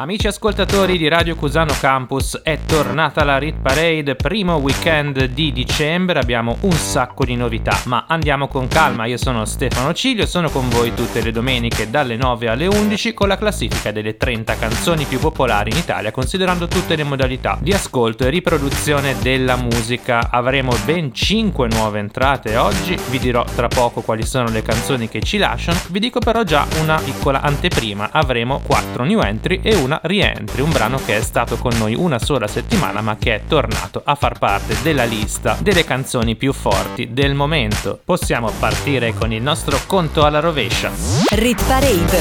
Amici ascoltatori di Radio Cusano Campus, è tornata la Rit Parade, primo weekend di dicembre, abbiamo un sacco di novità, ma andiamo con calma, io sono Stefano Ciglio, sono con voi tutte le domeniche dalle 9 alle 11 con la classifica delle 30 canzoni più popolari in Italia, considerando tutte le modalità di ascolto e riproduzione della musica. Avremo ben 5 nuove entrate oggi, vi dirò tra poco quali sono le canzoni che ci lasciano, vi dico però già una piccola anteprima, avremo 4 new entry e una una rientri, un brano che è stato con noi una sola settimana ma che è tornato a far parte della lista delle canzoni più forti del momento. Possiamo partire con il nostro conto alla rovescia. Rit Parade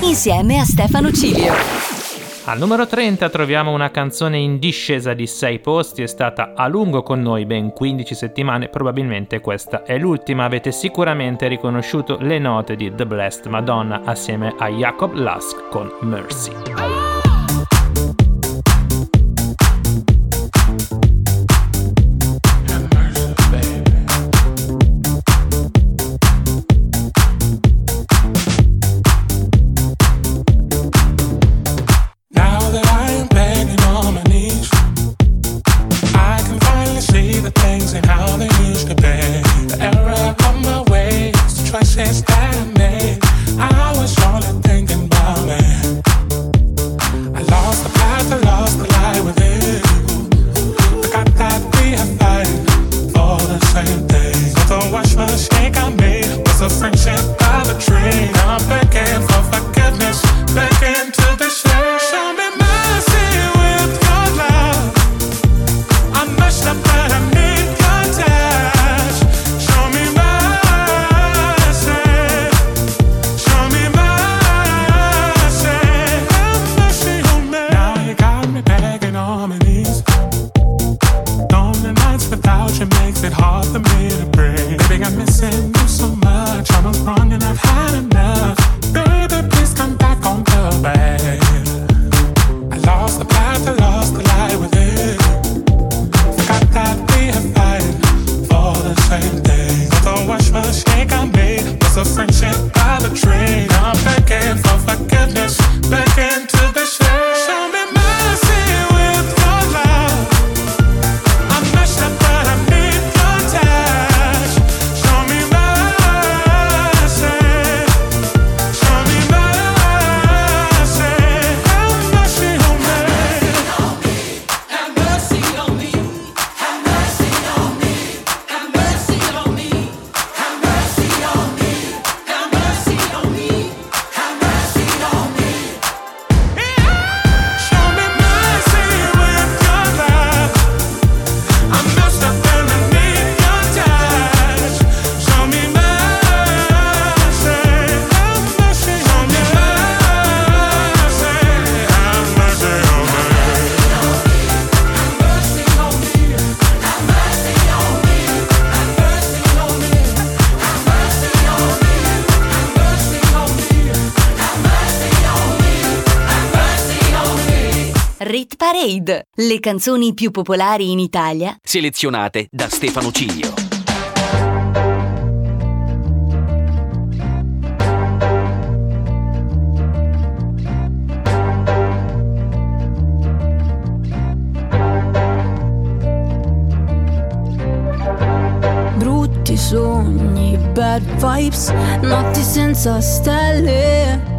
insieme a Stefano Cilio. Al numero 30 troviamo una canzone in discesa di 6 posti, è stata a lungo con noi, ben 15 settimane, probabilmente questa è l'ultima, avete sicuramente riconosciuto le note di The Blessed Madonna assieme a Jacob Lusk con Mercy. Parade, le canzoni più popolari in Italia, selezionate da Stefano Ciglio. Brutti sogni, bad vibes, notti senza stelle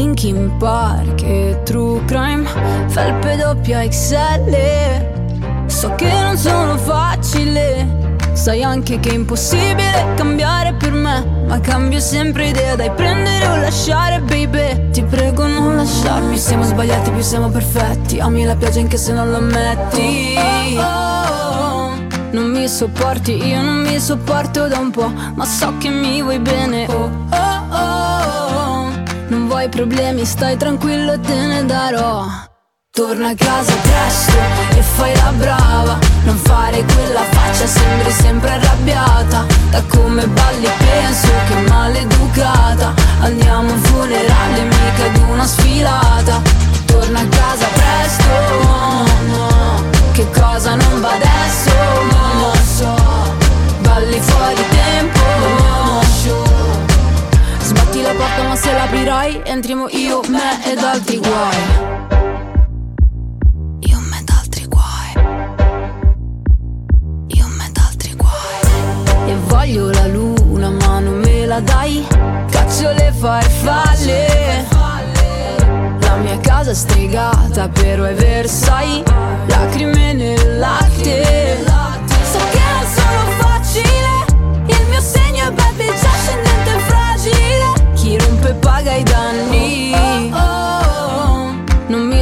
Linkin Park e True Crime Felpe doppia XL So che non sono facile Sai anche che è impossibile cambiare per me Ma cambio sempre idea Dai prendere o lasciare baby Ti prego non lasciarmi Siamo sbagliati più siamo perfetti Ami la pioggia anche se non lo ammetti. Non mi sopporti, io non mi sopporto da un po' Ma so che mi vuoi bene oh. Vuoi problemi, stai tranquillo, te ne darò. Torna a casa presto e fai la brava. Non fare quella faccia, sembri sempre arrabbiata. Da come balli penso che maleducata. Andiamo a un funerale, mica ad una sfilata. Torna a casa presto, no, no. Che cosa non va adesso, non lo so. Balli fuori tempo, la porta ma se l'aprirai Entriamo io, me ed altri guai. Voglio la luna ma non me la dai. Caccio le farfalle. La mia casa è stregata però è Versailles. Lacrime nel latte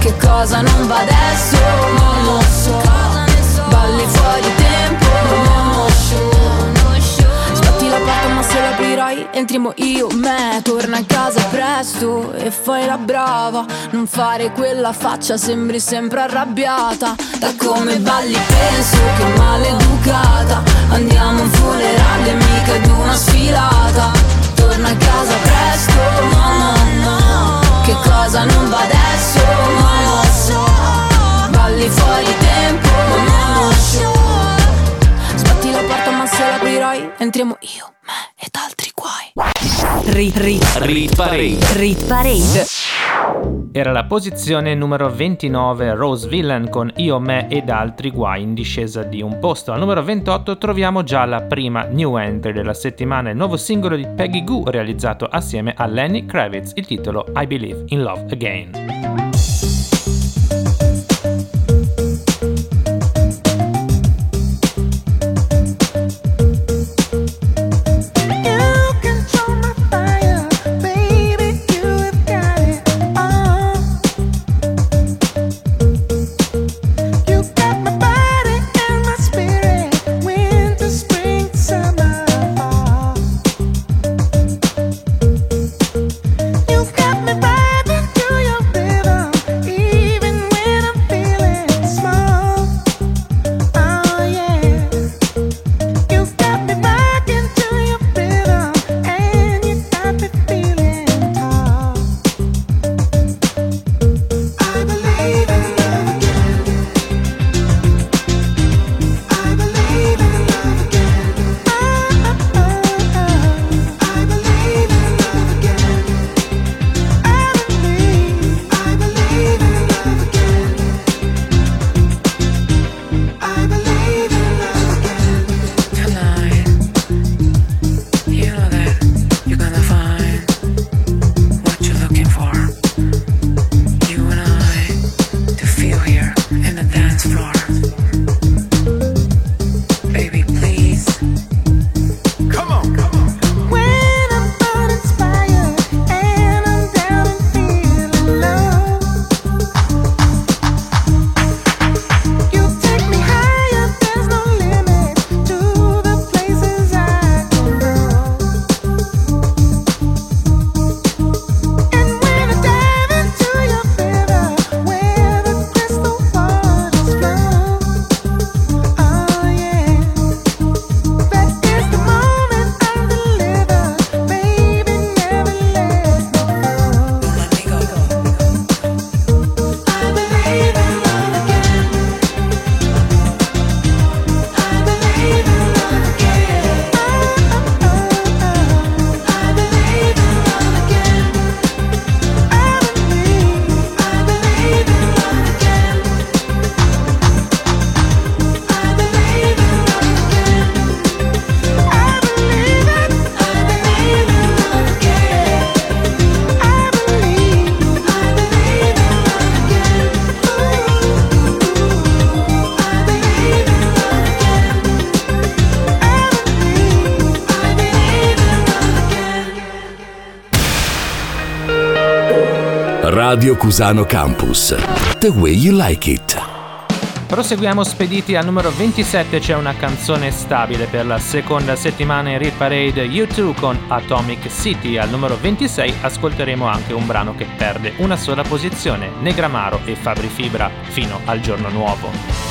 Che cosa non va adesso? Non lo so. Balli fuori tempo, no, Sbatti la porta ma se l'aprirai entriamo io, me Torna a casa presto e fai la brava. Non fare quella faccia, sembri sempre arrabbiata. Da come balli penso che maleducata. Andiamo a un funerale, mica ad una sfilata. Torna a casa presto, no no no Che cosa non va adesso, non lo so. Balli fuori tempo, non lo so se l'aprirai Entriamo io, me ed altri guai Rit, rit, rit parade Rit parade era la posizione numero 29 Rose Villain con Io, Me ed altri guai in discesa di un posto. Al numero 28 troviamo già la prima new entry della settimana, il nuovo singolo di Peggy Goo realizzato assieme a Lenny Kravitz, il titolo I Believe in Love Again. Radio Cusano Campus. The way you like it. Proseguiamo spediti al numero 27, c'è una canzone stabile per la seconda settimana in Real Parade U2 con Atomic City. Al numero 26 ascolteremo anche un brano che perde una sola posizione, Negramaro e Fabri Fibra, fino al giorno nuovo.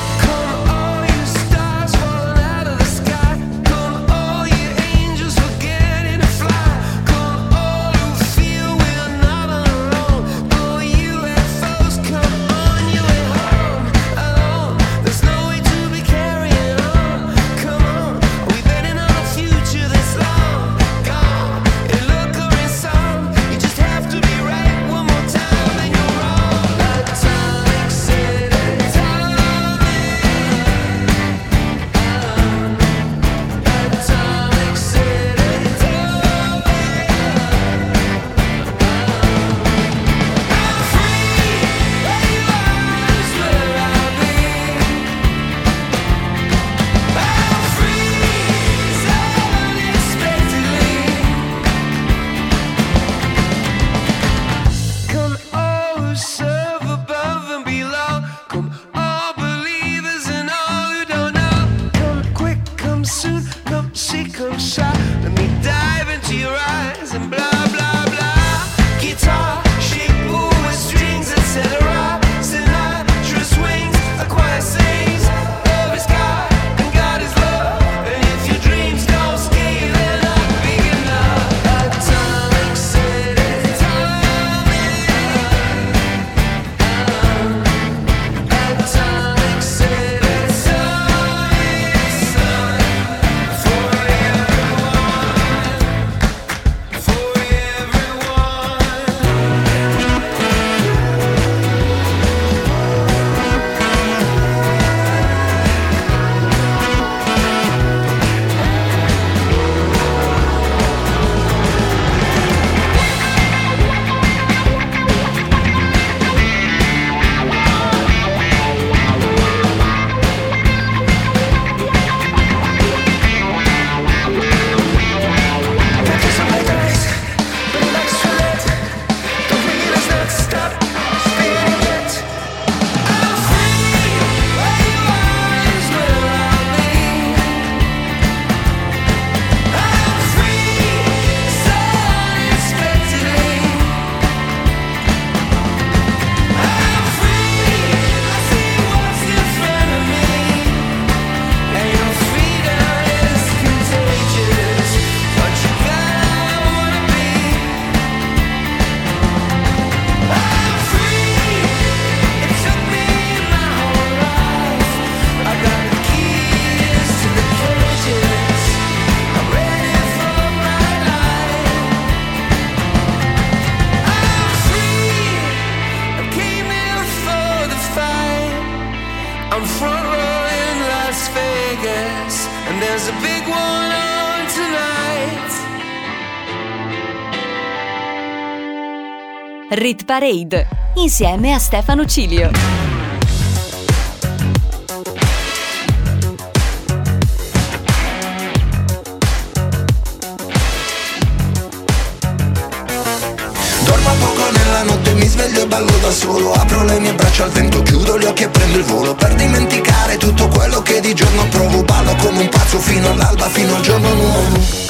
Rit Parade insieme a Stefano Cilio. Dormo poco nella notte, mi sveglio e ballo da solo. Apro le mie braccia al vento, chiudo gli occhi e prendo il volo. Per dimenticare tutto quello che di giorno provo Ballo come un pazzo fino all'alba, fino al giorno nuovo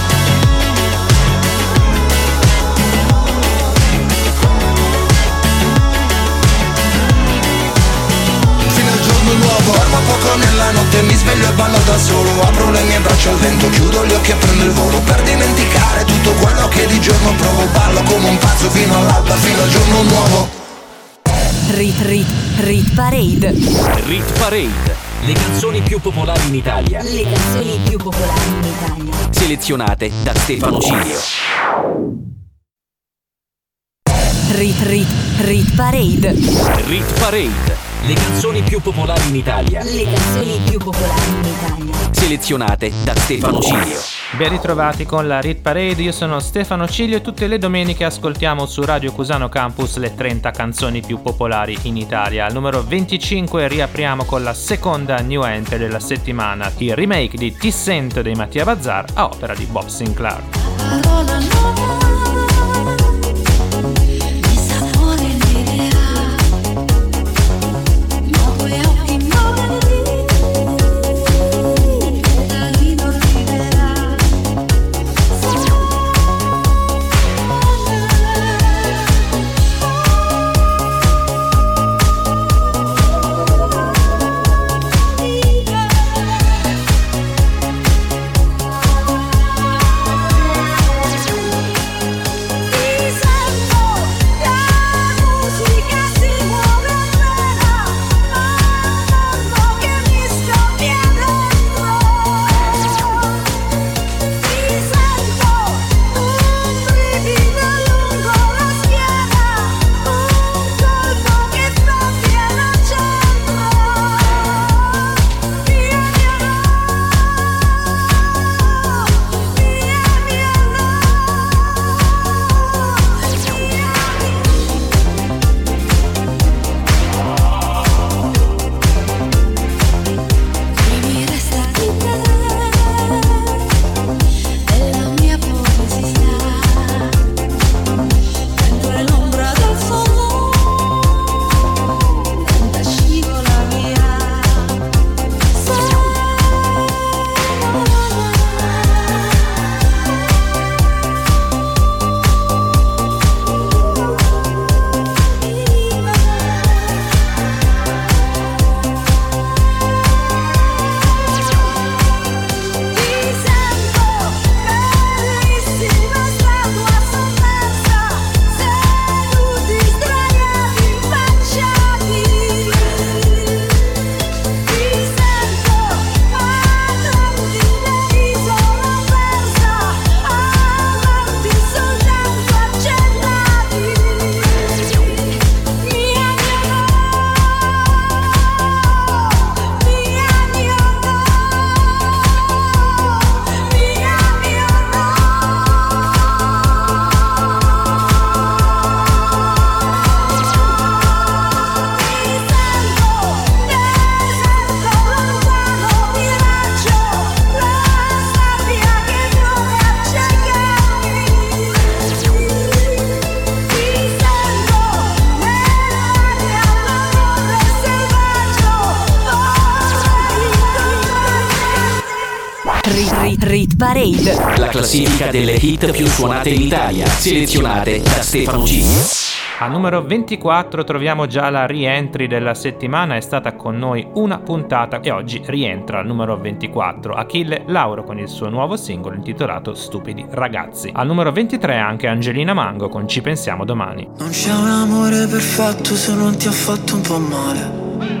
Poco nella notte, mi sveglio e ballo da solo Apro le mie braccia al vento, chiudo gli occhi e prendo il volo Per dimenticare tutto quello che di giorno provo Ballo come un pazzo fino all'alba, fino al giorno nuovo Rit Rit Rit Parade. Rit Parade. Le canzoni più popolari in Italia. Le canzoni più popolari in Italia. Selezionate da Stefano Cilio. Rit Rit Rit Parade. Rit Parade. Le canzoni più popolari in Italia. Le canzoni più popolari in Italia. Selezionate da Stefano Cilio. Ben ritrovati con la Rit Parade, io sono Stefano Ciglio e tutte le domeniche ascoltiamo su Radio Cusano Campus le 30 canzoni più popolari in Italia. Al numero 25 riapriamo con la seconda new entry della settimana, il remake di Ti sento dei Mattia Bazzar a opera di Bob Sinclair. Rit, Rit Parade. La classifica delle hit più suonate in Italia, selezionate da Stefano G. Al numero 24 troviamo già la rientry della settimana, è stata con noi una puntata e oggi rientra al numero 24 Achille Lauro con il suo nuovo singolo intitolato Stupidi ragazzi. Al numero 23 anche Angelina Mango con Ci pensiamo domani. Non c'è un amore perfetto se non ti ha fatto un po' male.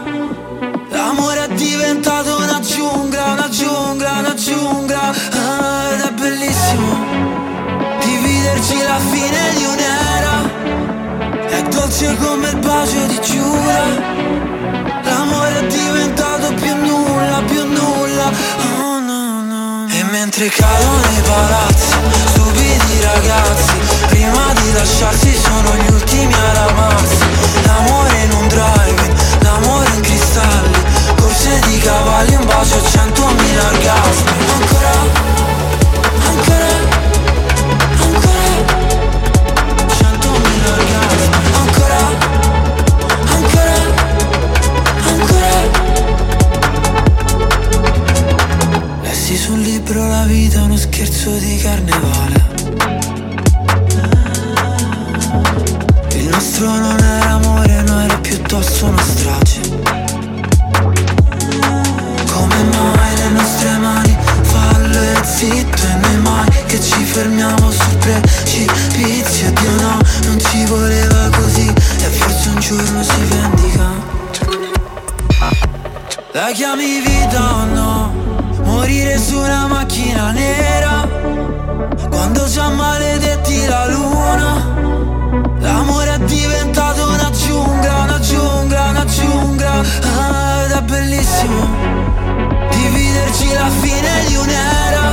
L'amore è diventato una giungla, una giungla, una giungla. Ah, Ed è bellissimo Dividerci la fine di un'era. È dolce come il bacio di Giura. L'amore è diventato più nulla, più nulla. Oh no no. E mentre cadono i palazzi Stupidi ragazzi Prima di lasciarsi sono gli ultimi ad amarsi. L'amore in drive cavalli Un bacio a centomila orgasmi Ancora Ancora sul libro la vita è uno scherzo di carnevale. Il nostro non era amore, no era piuttosto una strage. Zitto e noi mai che ci fermiamo sul precipizio Dio no, non ci voleva così e forse un giorno si vendica. La chiami vita o no? Morire su una macchina nera Quando già maledetti la luna L'amore è diventato una giungla, una giungla, una giungla ah, Ed è bellissimo Dividerci la fine di un'era.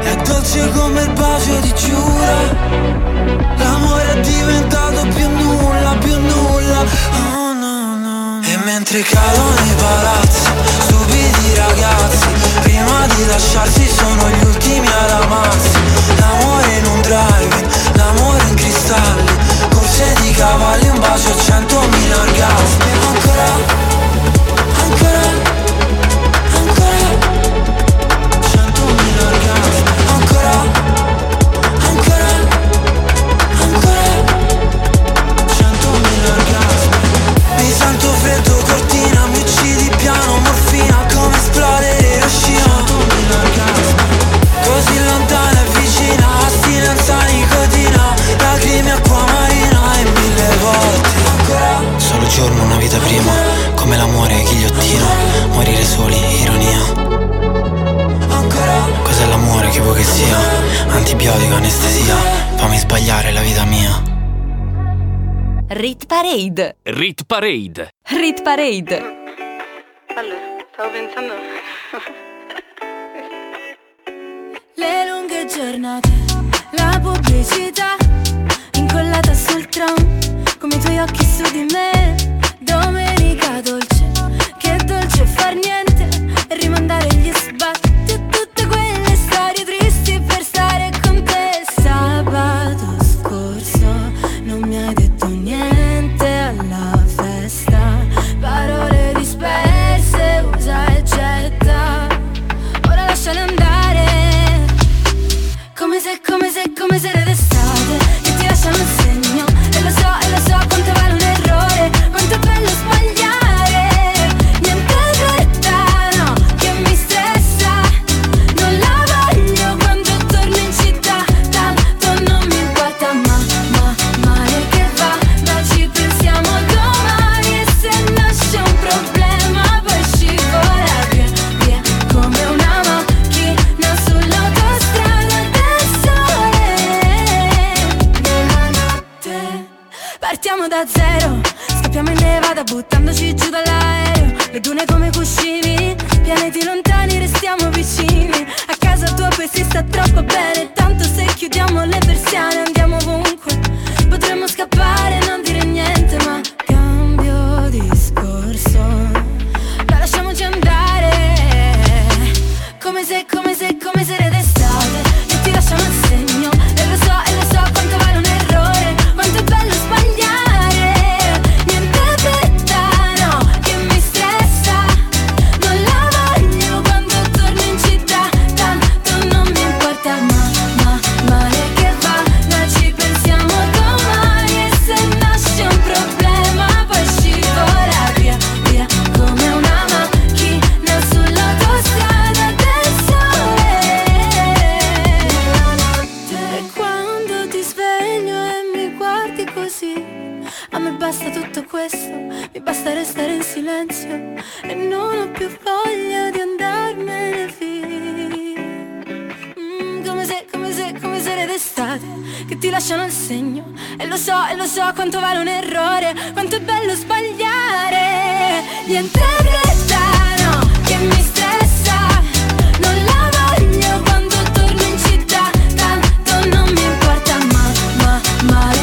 È dolce come il bacio di Giura. L'amore è diventato più nulla, più nulla. Oh, no, no. E mentre cadono i palazzi Stupidi ragazzi Prima di lasciarsi sono gli ultimi ad amarsi. L'amore in un drive l'amore in cristalli Corse di cavalli, un bacio a centomila orgasmi. Ancora, ancora Parade. Rit Parade. Rit Parade. Allora, stavo pensando Le lunghe giornate, la pubblicità Incollata sul tram, come i tuoi occhi su di me. Domenica dolce, che dolce far niente E rimandare gli sbatti come se, sabbia me ne vada buttandoci giù dall'aereo. Le dune come cuscini, pianeti lontani restiamo vicini. A casa tua poi si sta troppo bene Tanto se chiudiamo le persiane andiamo ovunque. Potremmo scappare e non dire niente ma cambio discorso. La lasciamoci andare Come se basta restare in silenzio e non ho più voglia di andarmene via. Mm, come se, come se, come se le d'estate che ti lasciano il segno. E lo so, e lo so quanto vale un errore, quanto è bello sbagliare. Niente retano che mi stressa, non la voglio quando torno in città, tanto non mi importa ma, ma, ma.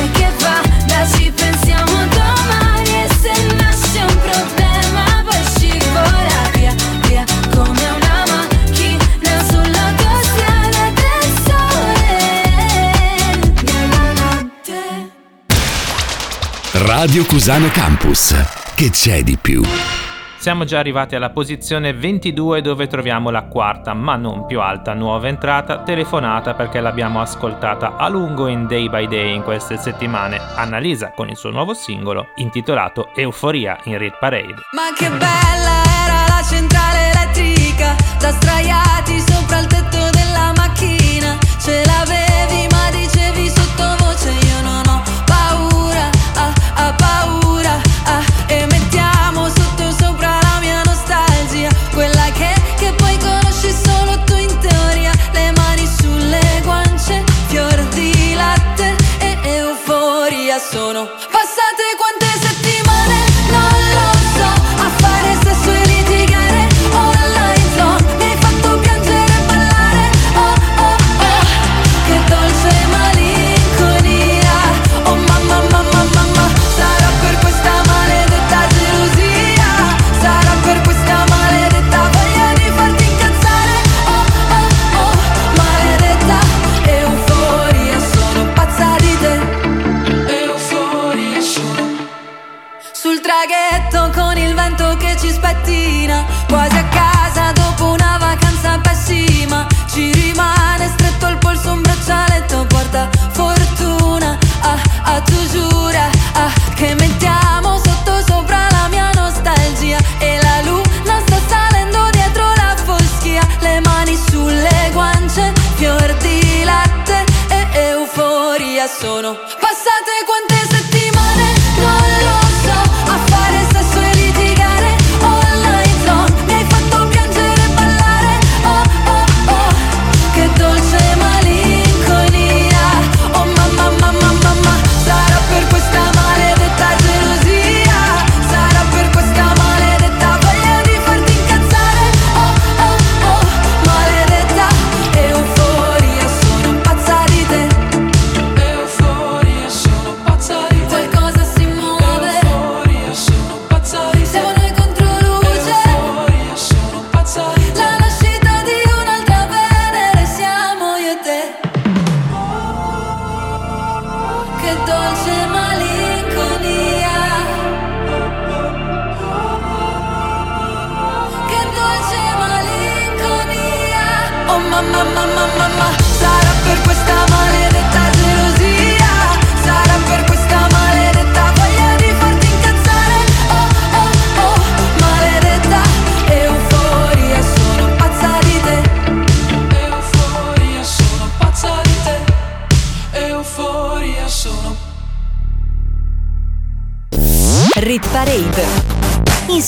Radio Cusano Campus. Che c'è di più? Siamo già arrivati alla posizione 22 dove troviamo la quarta, ma non più alta, nuova entrata, telefonata perché l'abbiamo ascoltata a lungo in Day by Day in queste settimane, Annalisa con il suo nuovo singolo intitolato Euforia in Red Parade. Ma che bella era la centrale elettrica, da straiati sopra il tetto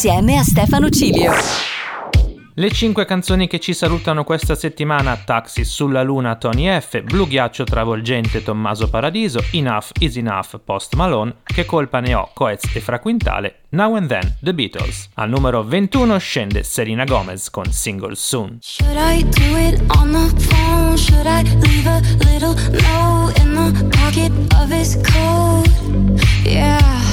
insieme a Stefano Cilio. Le 5 canzoni che ci salutano questa settimana, Taxi sulla Luna, Tony F, Blu Ghiaccio Travolgente, Tommaso Paradiso, Enough is Enough, Post Malone, Che colpa ne ho, Coez e Fra Quintale, Now and Then, The Beatles. Al numero 21 scende Serena Gomez con Single Soon. Should I do it on the phone? Should I leave a little note in the pocket of his coat? Yeah.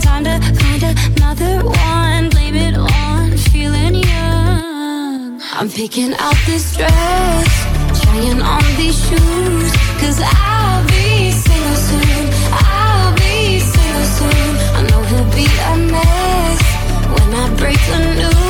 Time to find another one. Blame it on feeling young. I'm picking out this dress, trying on these shoes. Cause I'll be single soon. I'll be single soon. I know he'll be a mess when I break the news.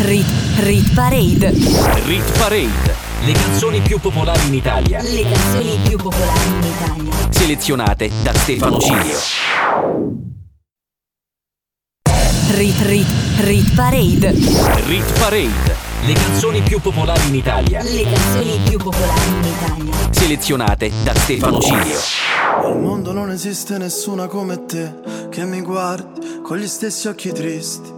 Rit Rit Parade. Rit Parade. Le canzoni più popolari in Italia. Le canzoni più popolari in Italia. Selezionate da Stefano Cilio. Rit Rit Rit Parade. Rit Parade. Le canzoni più popolari in Italia. Le canzoni più popolari in Italia. Selezionate da Stefano Cilio. Al mondo non esiste nessuna come te che mi guardi con gli stessi occhi tristi.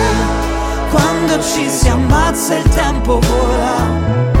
Quando ci si ammazza il tempo vola.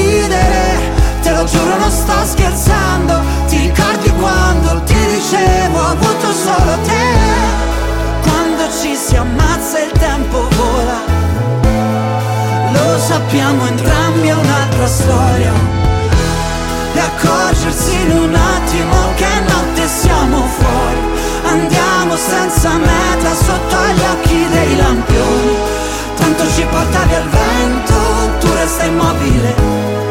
Lo giuro non sto scherzando, ti ricordi quando ti dicevo ho avuto solo te? Quando ci si ammazza il tempo vola, lo sappiamo entrambi è un'altra storia. E accorgersi in un attimo che notte siamo fuori. Andiamo senza meta sotto gli occhi dei lampioni. Tanto ci porta via il vento, tu resta immobile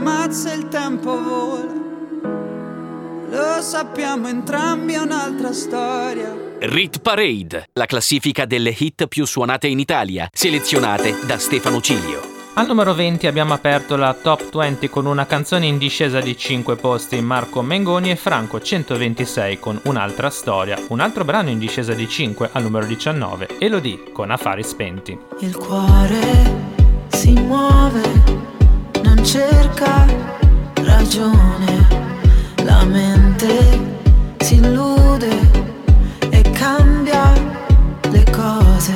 ammazza il tempo vola lo sappiamo entrambi è un'altra storia. Rit Parade, la classifica delle hit più suonate in Italia, selezionate da Stefano Ciglio. Al numero 20 abbiamo aperto la top 20 con una canzone in discesa di 5 posti Marco Mengoni e Franco 126 con un'altra storia, un altro brano in discesa di 5 al numero 19 Elodie con Affari spenti. Il cuore si muove, cerca ragione la mente si illude e cambia le cose.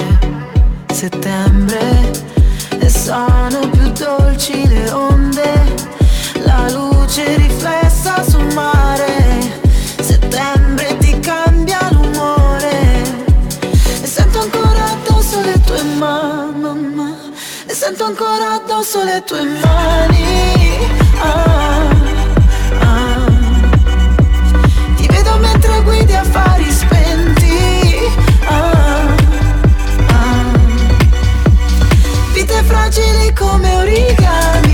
Settembre e sono più dolci le onde, la luce riflessa sento ancora addosso le tue mani. Ah. mentre guidi affari spenti ah, ah. Vite fragili come origami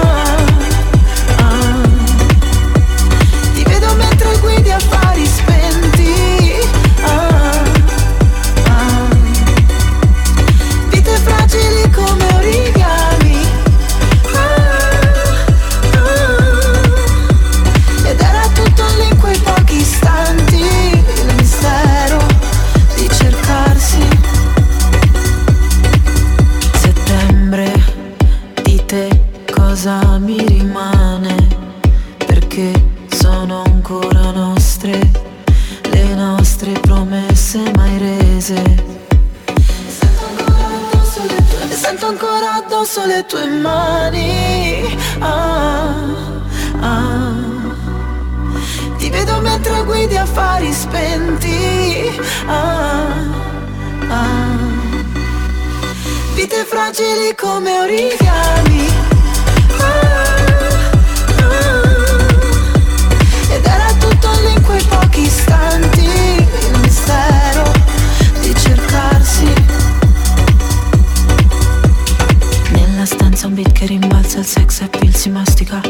Che rimbalza, il sex appeal si mastica.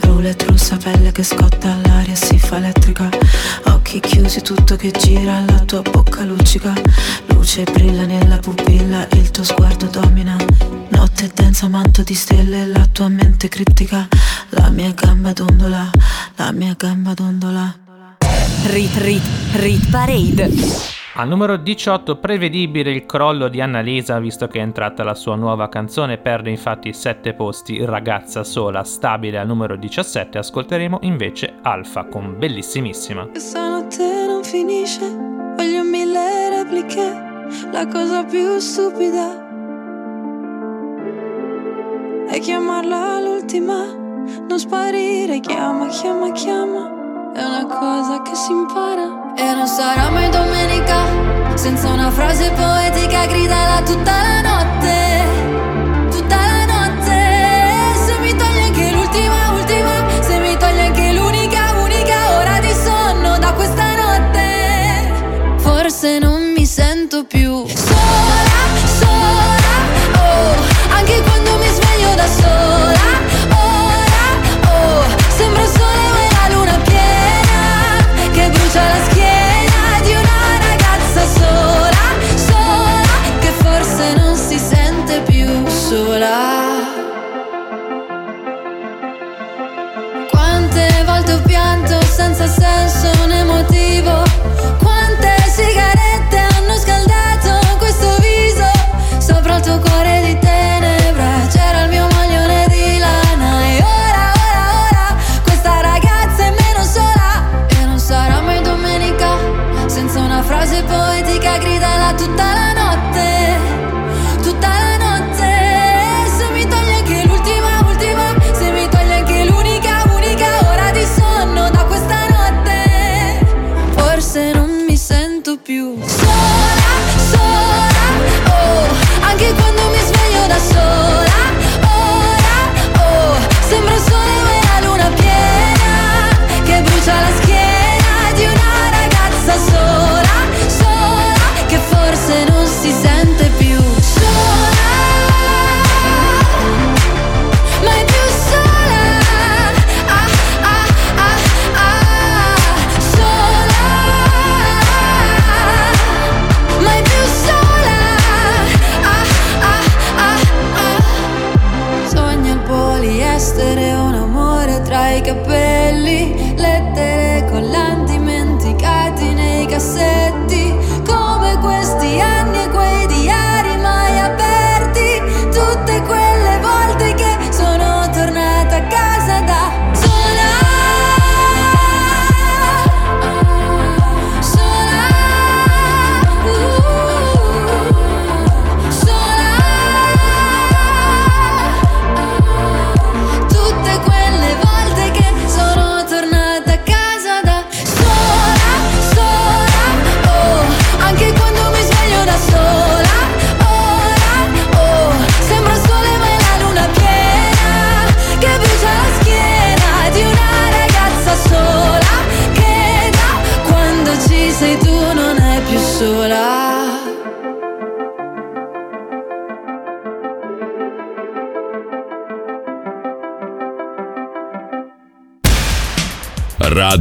Roulette russa, pelle che scotta, l'aria si fa elettrica. Occhi chiusi, tutto che gira, la tua bocca luccica. Luce brilla nella pupilla, il tuo sguardo domina. Notte densa, manto di stelle, la tua mente criptica. La mia gamba dondola, la mia gamba dondola. Rit Rit Rit Parade al numero 18 prevedibile il crollo di Annalisa visto che è entrata la sua nuova canzone, perde infatti 7 posti, ragazza sola, stabile al numero 17, ascolteremo invece Alfa con Bellissimissima. Questa notte non finisce, voglio mille repliche, la cosa più stupida è chiamarla l'ultima, non sparire, chiama, chiama, chiama, è una cosa che si impara. E non sarà mai domenica senza una frase poetica gridala tutta la notte. Tutta la notte. Se mi togli anche l'ultima, ultima. Se mi togli anche l'unica, unica ora di sonno da questa notte. Forse non mi sento più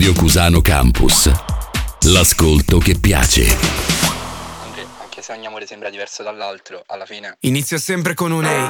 Radio Cusano Campus. L'ascolto che piace se ogni amore sembra diverso dall'altro, alla fine. Inizio sempre con un ehi,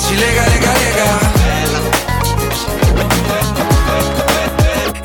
ci lega, lega, lega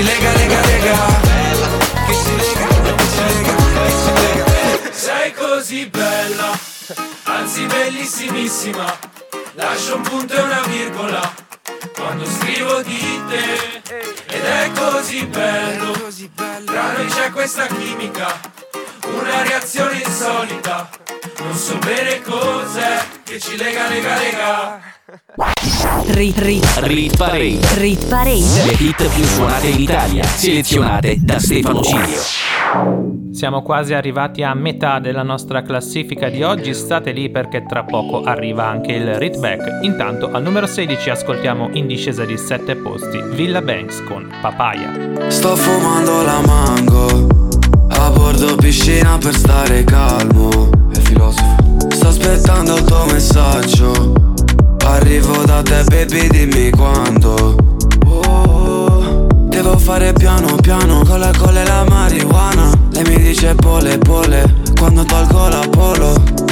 Ci lega, lega, lega. Che ci lega, che ci lega, che ci lega. Sei così bella, anzi bellissimissima. Lascio un punto e una virgola quando scrivo di te. Ed è così bello, tra noi c'è questa chimica, una reazione insolita. Non so bene cos'è che ci lega, lega, lega. Rit, rit, Rit Parade. rit parade. Le hit più suonate in Italia, selezionate da Stefano Cilio. Siamo quasi arrivati a metà della nostra classifica di oggi, state lì perché tra poco arriva anche il Read Back. Intanto al numero 16 ascoltiamo in discesa di 7 posti Villa Banks con Papaya. Sto fumando la mango bordo piscina per stare calmo. È filosofo. Sto aspettando il tuo messaggio. Arrivo da te baby dimmi quando. Oh, Devo fare piano piano Con la colla e la marijuana. Lei mi dice pole pole Quando tolgo la polo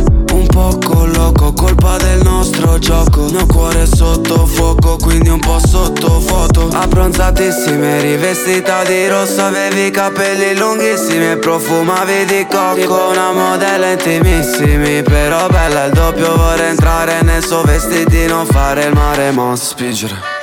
poco loco, colpa del nostro gioco. Mio cuore è sotto fuoco, quindi un po' sotto foto Abbronzatissime, rivestita di rosso Avevi capelli lunghissimi e profumavi di cocco. Una modella intimissimi, però bella il doppio Vorrei entrare nel suo vestitino, fare il mare, ma spingere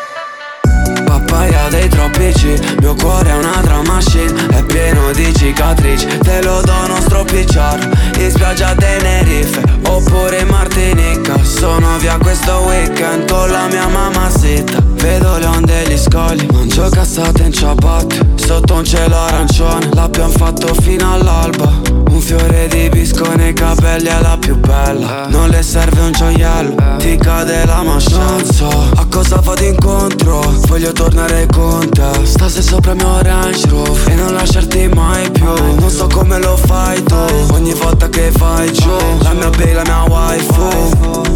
Papaya dei troppi G Mio cuore è una drum machine È pieno di cicatrici. Te lo dono stropicciar In spiaggia Tenerife Oppure in Martinica. Sono via questo weekend Con la mia mamma zitta. Vedo le onde e gli scogli Mangio cassate in ciabatte. Sotto un cielo arancione L'abbiamo fatto fino all'alba. Un fiore di bisco nei capelli è la più bella. Non le serve un gioiello Ti cade la mascia Non so a cosa vado incontro Voglio tornare con te Stasera sopra il mio Range Rover E non lasciarti mai più. Non so come lo fai tu Ogni volta che fai giù La mia baby, la mia waifu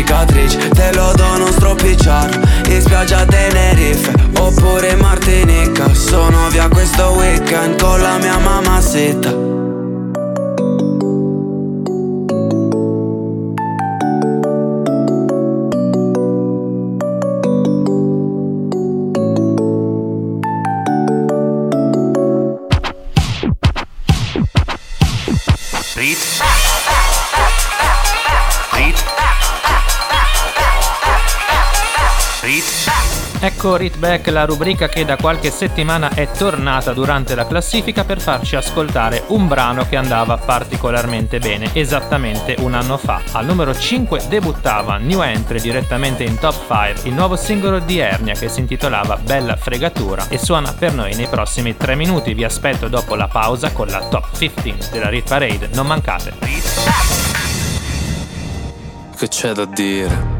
cicatrici Te lo dono stropicciar In spiaggia Tenerife Oppure in Martinica. Sono via questo weekend Con la mia mamma zitta Ecco Ritback, la rubrica che da qualche settimana è tornata durante la classifica per farci ascoltare un brano che andava particolarmente bene, esattamente un anno fa. Al numero 5 debuttava New Entry direttamente in top 5 il nuovo singolo di Ernia che si intitolava Bella fregatura e suona per noi nei prossimi 3 minuti. Vi aspetto dopo la pausa con la top 15 della Rit Parade, non mancate. Che c'è da dire?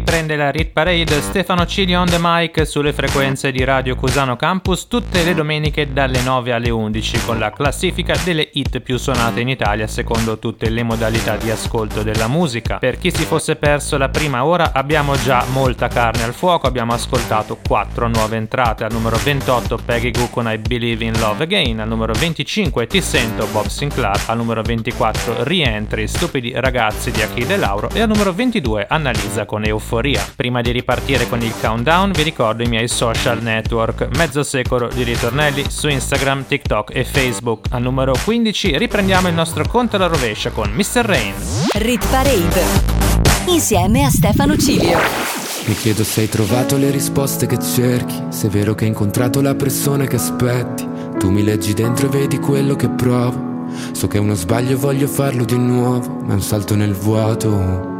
Riprende la Rit Parade Stefano Cili on the mic sulle frequenze di Radio Cusano Campus tutte le domeniche dalle 9 alle 11 con la classifica delle hit più suonate in Italia secondo tutte le modalità di ascolto della musica. Per chi si fosse perso la prima ora abbiamo già molta carne al fuoco, abbiamo ascoltato 4 nuove entrate, al numero 28 Peggy Goo con I Believe in Love Again, al numero 25 Ti Sento Bob Sinclair, al numero 24 Rientri Stupidi Ragazzi di Achille Lauro e al numero 22 Annalisa con Euphoria euforia. Prima di ripartire con il countdown vi ricordo i miei social network, mezzo secolo di ritornelli su Instagram, TikTok e Facebook. Al numero 15 riprendiamo il nostro conto alla rovescia con Mr. Rain. Rit Parade insieme a Stefano Cilio. Mi chiedo se hai trovato le risposte che cerchi, se è vero che hai incontrato la persona che aspetti. Tu mi leggi dentro e vedi quello che provo. So che è uno sbaglio e voglio farlo di nuovo, ma è un salto nel vuoto.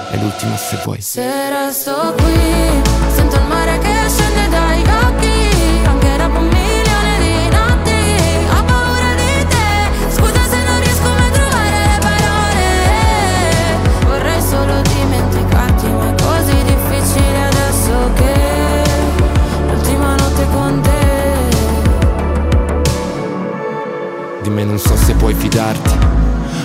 è l'ultima se vuoi. Se resto qui, sento il mare che scende dai occhi, anche dopo un milione di notti, ho paura di te, scusa se non riesco mai a trovare le parole, vorrei solo dimenticarti, ma è così difficile adesso che l'ultima notte con te. Di me non so se puoi fidarti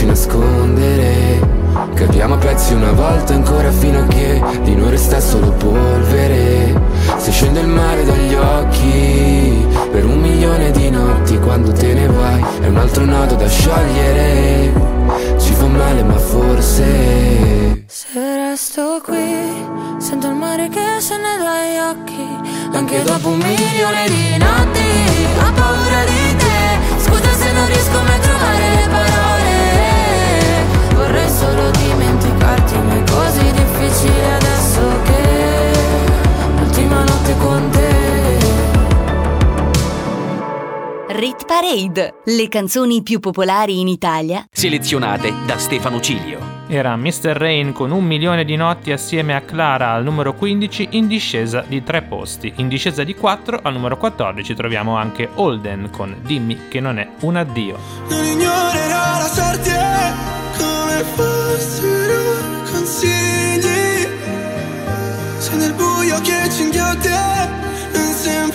Volerci nascondere. Capiamo a pezzi una volta ancora fino a che Di noi resta solo polvere. Se scende il mare dagli occhi Per un milione di notti quando te ne vai È un altro nodo da sciogliere. Ci fa male ma forse Se resto qui Sento il mare che scende dagli occhi. Anche dopo un milione di notti. Ho paura di te. Scusa se non riesco mai a trovare le parole così difficile adesso che L'ultima notte con te Rit Parade, le canzoni più popolari in Italia Selezionate da Stefano Cilio. Era Mr. Rain con un milione di notti assieme a Clara al numero 15 in discesa di 3 posti. In discesa di 4 al numero 14 troviamo anche Holden con Dimmi che non è un addio. Non ignorerò la sorte come fossero che ci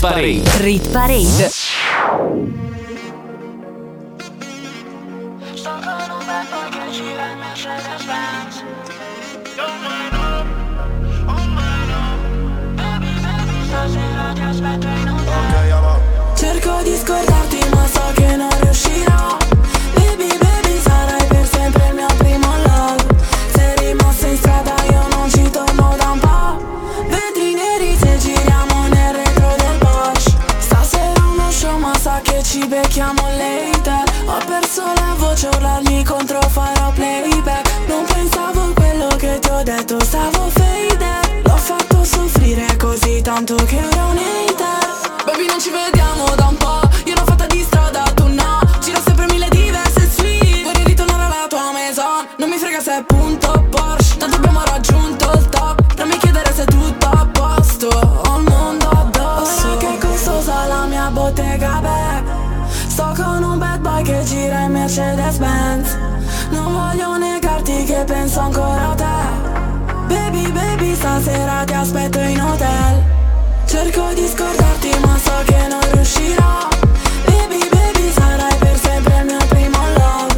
Parade. Rit Parade hotel. Cerco di scordarti ma so che non riuscirò. Baby baby sarai per sempre il mio primo love.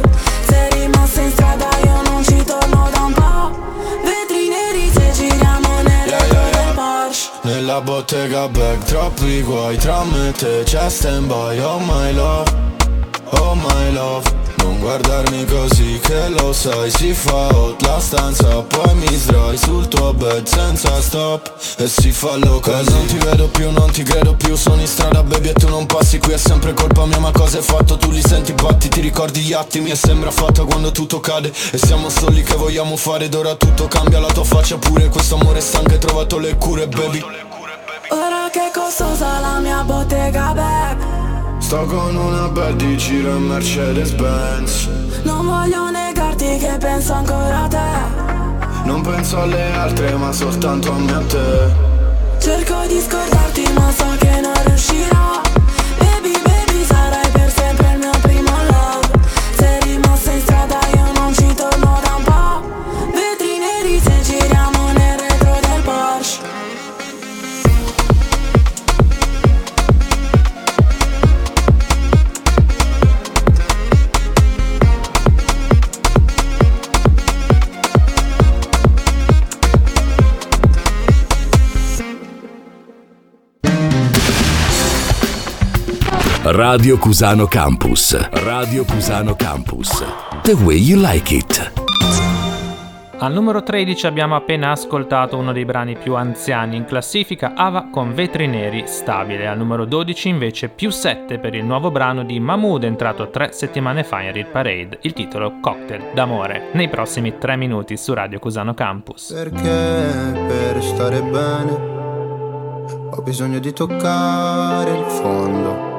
Sei rimasto in strada io non ci torno da un po' Vetri neri se giriamo nel retro del Porsche. Nella bottega bag troppi guai Tra me e te c'è stand by Oh my love, oh my love. Non guardarmi così che lo sai Si fa hot la stanza Poi mi sdrai sul tuo bed senza stop E si fa così. Non ti vedo più, non ti credo più. Sono in strada baby e tu non passi Qui. È sempre colpa mia ma cosa hai fatto? Tu li senti batti, ti ricordi gli attimi E sembra fatta quando tutto cade. E siamo soli che vogliamo fare Ed ora tutto cambia, la tua faccia pure Questo amore sta anche trovato le cure baby. Ora che costosa la mia bottega bag Sto con una bad di giro in Mercedes Benz Non voglio negarti che penso ancora a te Non penso alle altre ma soltanto a me a te. Cerco di scordarti ma so che non riuscirò Radio Cusano Campus. Radio Cusano Campus. The way you like it. Al numero 13 abbiamo appena ascoltato uno dei brani più anziani in classifica, Ava con Vetri Neri, stabile. Al numero 12 invece più 7 per il nuovo brano di Mahmood entrato tre settimane fa in Real Parade, il titolo Cocktail d'amore, nei prossimi 3 minuti su Radio Cusano Campus. Perché per stare bene ho bisogno di toccare il fondo.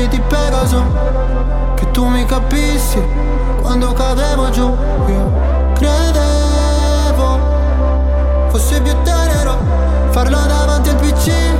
ali di Pegaso, che tu mi capissi quando cadevo giù. Io credevo fosse più tenero farlo davanti al PC.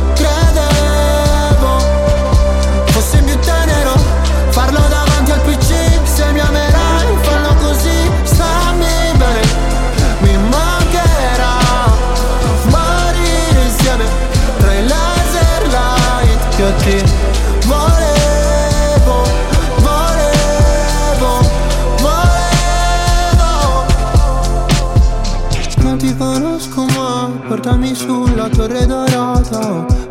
farlo davanti al PC. Se mi amerai, fallo così, stammi bene. Mi mancherà morire insieme tra i laser light. Io ti volevo, volevo, volevo. Non ti conosco ma portami sulla torre dorata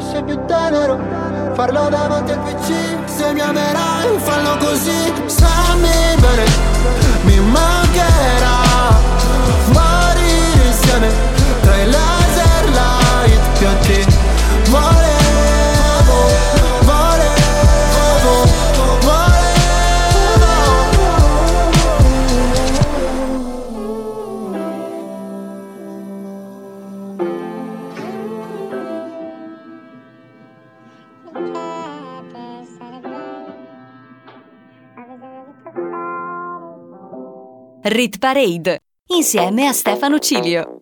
fosse più tenero farlo davanti al PC Se mi amerai fallo così. Stammi bene Mi mancherà Rit Parade, insieme a Stefano Cilio.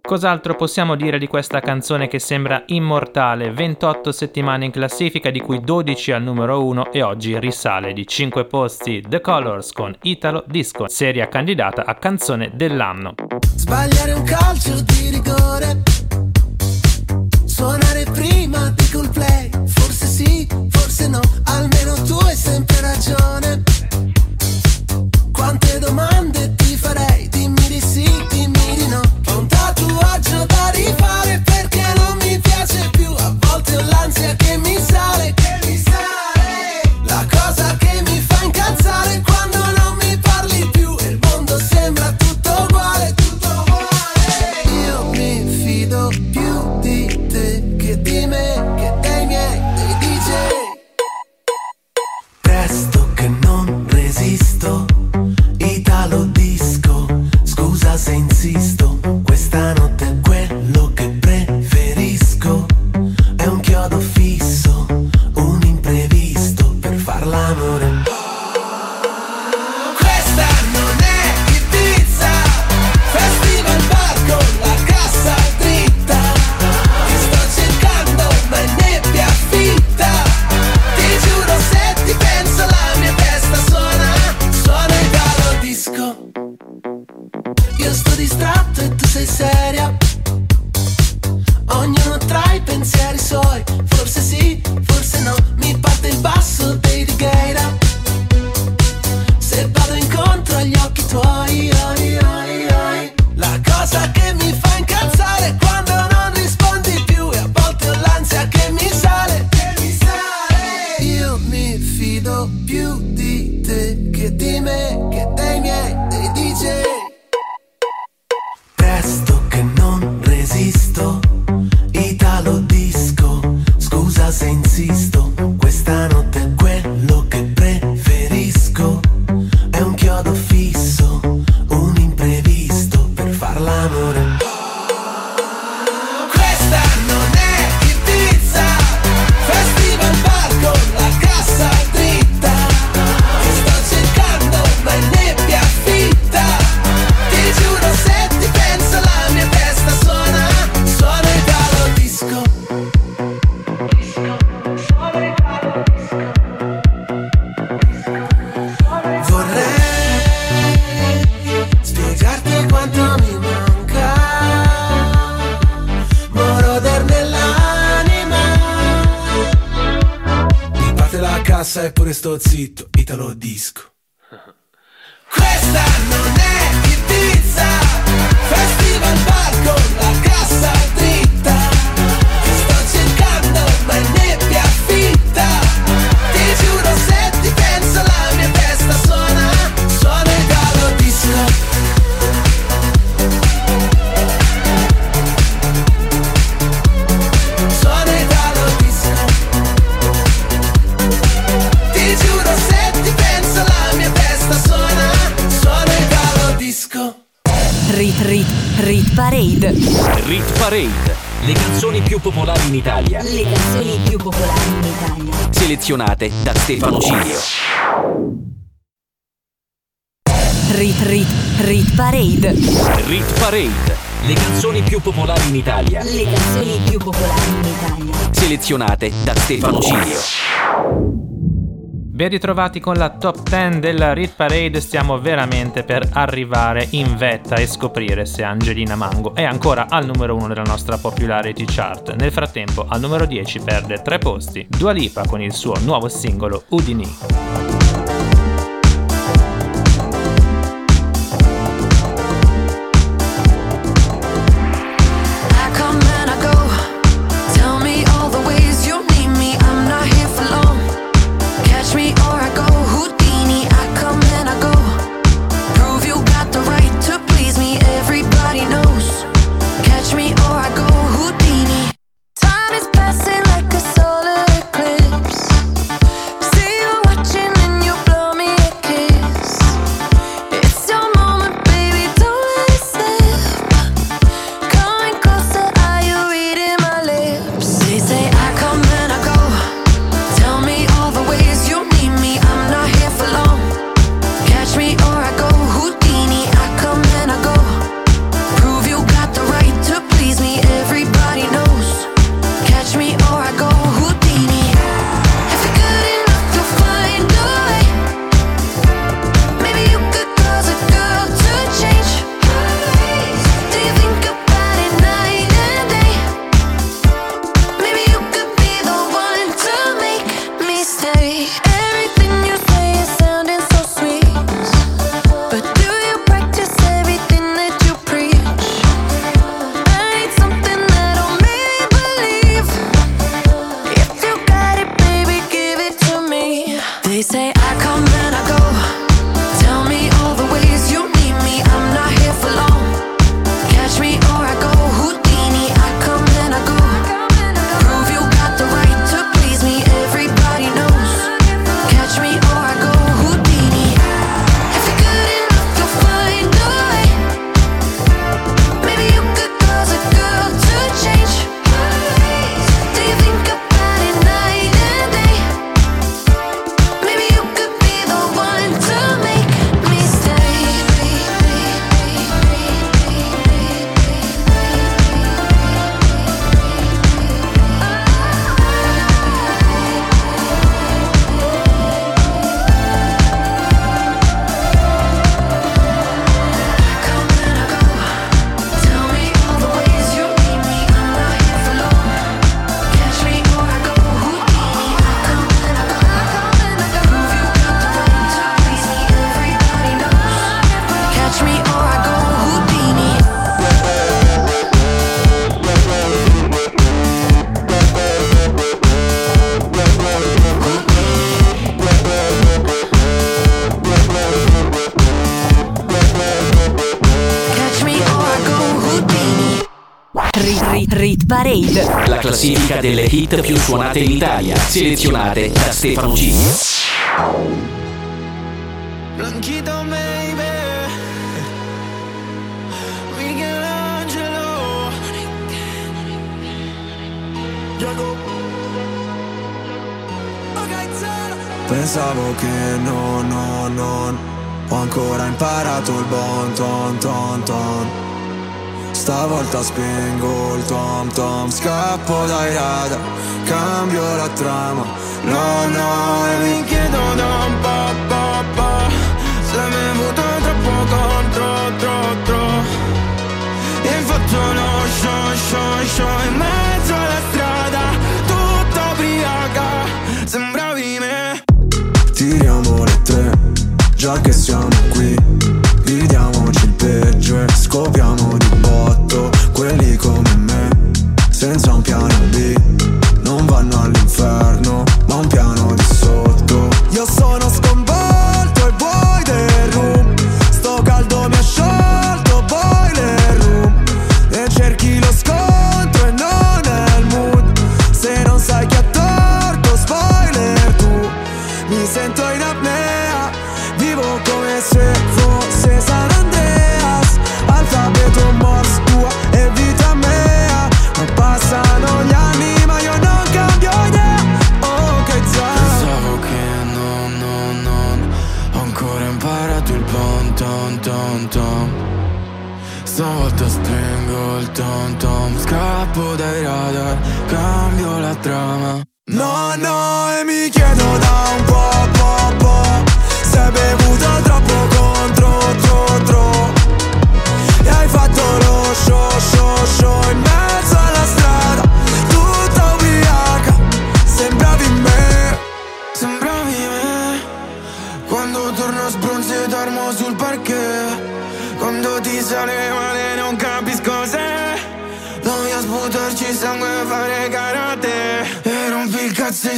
Cos'altro possiamo dire di questa canzone che sembra immortale? 28 settimane in classifica, di cui 12 al numero 1 e oggi risale di 5 posti The Colors con Italo Disco, seria candidata a canzone dell'anno. Sbagliare un calcio di rigore, suonare prima di play, forse sì, forse no, almeno tu hai sempre ragione selezionate da Stefano Cilio. Ben ritrovati con la top 10 della Rit Parade, stiamo veramente per arrivare in vetta e scoprire se Angelina Mango è ancora al numero 1 della nostra popularity chart. Nel frattempo al numero 10 perde 3 posti Dua Lipa con il suo nuovo singolo Udini. Classifica delle hit più suonate in Italia, selezionate da Stefano G. Blanchito baby. Michelangelo. Jacob. Pensavo che no, no, non Ho ancora imparato il bon ton ton ton Stavolta spengo il tom tom Scappo dai radar Cambio la trama. No, no, e mi chiedo da un po', po', po' Se mi è avuto troppo contro, tro, tro. E fatto lo show, show, show In mezzo alla strada Tutta ubriaca Sembravi me Tiriamo le tre Già che siamo qui Vediamoci il peggio e scopriamo Quelli come me Senza un piano B Non vanno all'inferno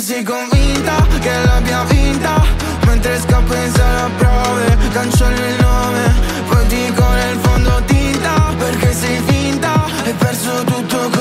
sei convinta che l'abbia vinta. Mentre scappo in sala prove Cancello il nome. Poi dico nel fondo tinta Perché sei finta. Hai perso tutto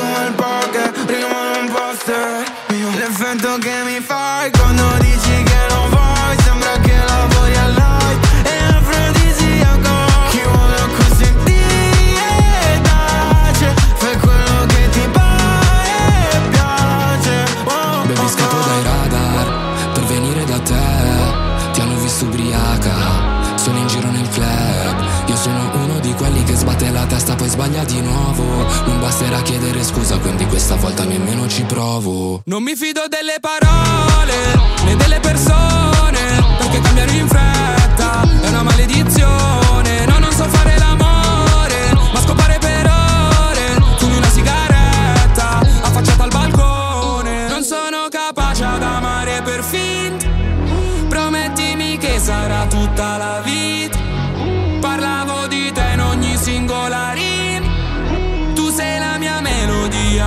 questa volta nemmeno ci provo Non mi fido delle parole né delle persone perché cambiano in fretta.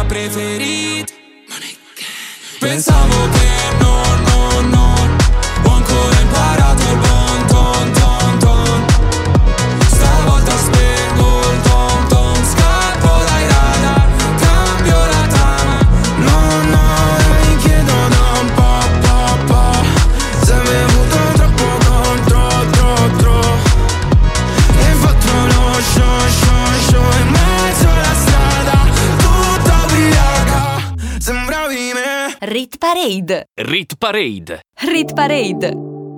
Melodia preferita. Pensavo che no, Rit Parade. Rit Parade.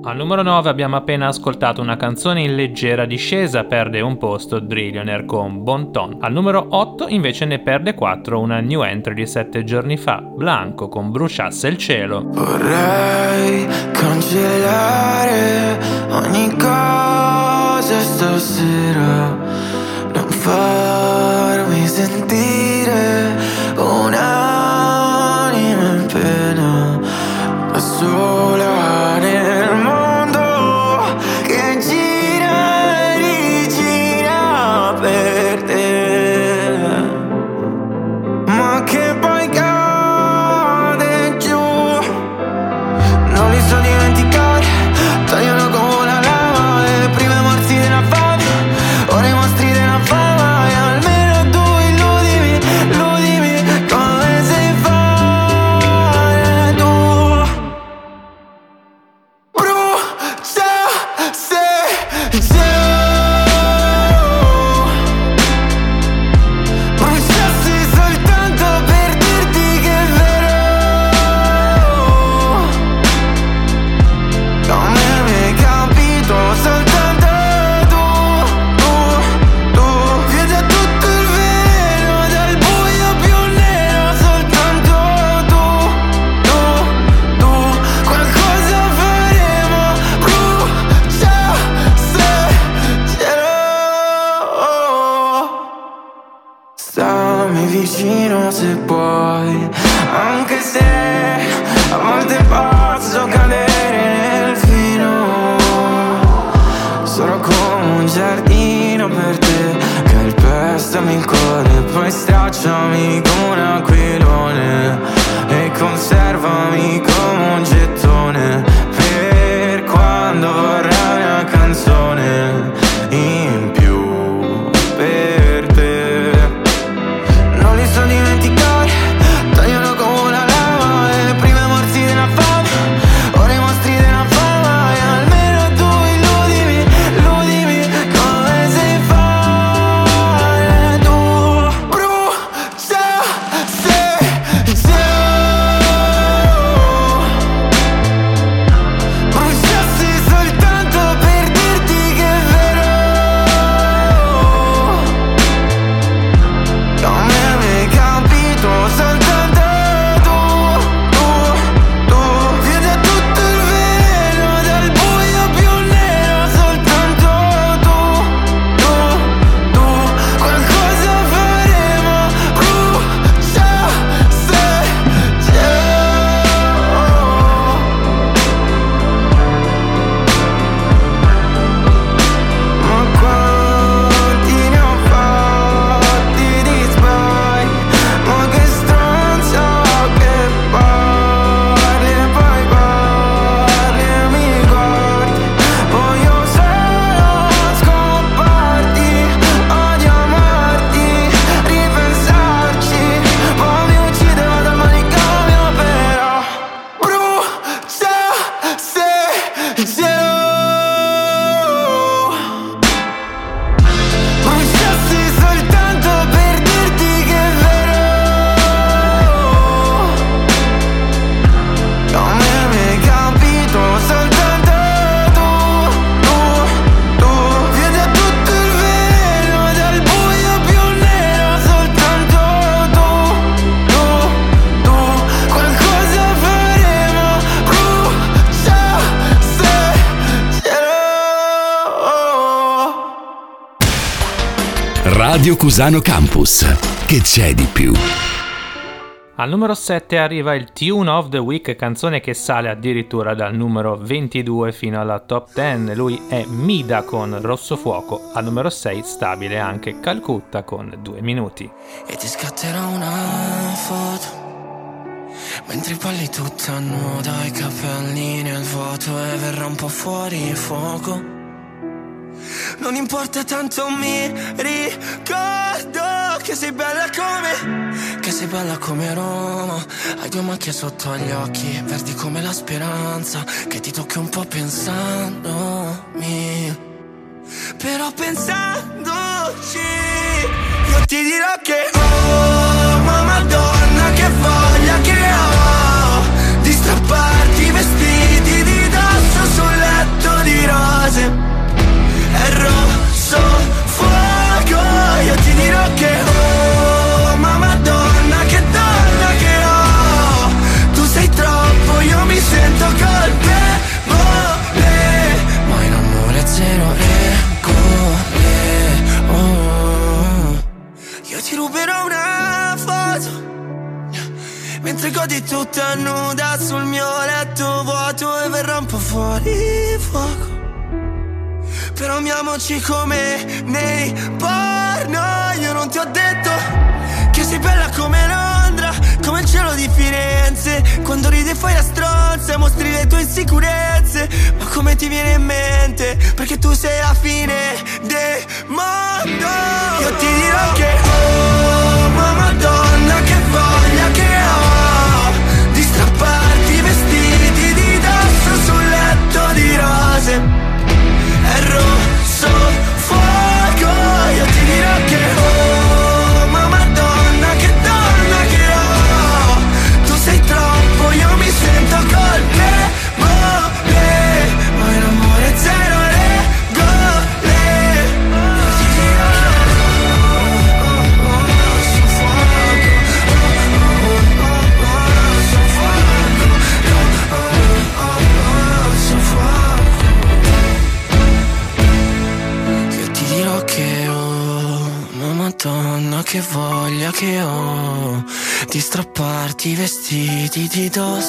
Al numero 9 abbiamo appena ascoltato una canzone in leggera discesa, perde un posto Drillionaire con Bon Ton. Al numero 8 invece ne perde 4 una new entry di 7 giorni fa, Blanco con Bruciasse il cielo. Vorrei cancellare ogni cosa stasera Non farmi sentire un'anima Radio Cusano Campus. Che c'è di più? Al numero 7 arriva il Tune of the Week, canzone che sale addirittura dal numero 22 fino alla top 10. Lui è Mida con Rosso Fuoco. Al numero 6 stabile anche Calcutta con 2 minuti. E ti scatterò una foto Mentre balli tutta nuda I capelli nel vuoto E verrà un po' fuori fuoco Non importa tanto mi ricordo Che sei bella come Che sei bella come Roma. Hai due macchie sotto agli occhi Verdi come la speranza Che ti tocchi un po' pensandomi. Però pensandoci Io ti dirò che Oh ma madonna che voglia che ho Di strapparti i vestiti di dosso sul letto di rose rosso fuoco Io ti dirò che Oh ma madonna che donna che ho. Tu sei troppo io mi sento colpevole. Ma in amore zero regole oh. Io ti ruberò una foto Mentre godi tutta nuda sul mio letto vuoto E verrà un po' fuori fuoco Però amiamoci come nei porno. Io non ti ho detto che sei bella come Londra Come il cielo di Firenze. Quando ridi e fai la stronza Mostri le tue insicurezze. Ma come ti viene in mente? Perché tu sei la fine del mondo. Io ti dirò che Oh ma madonna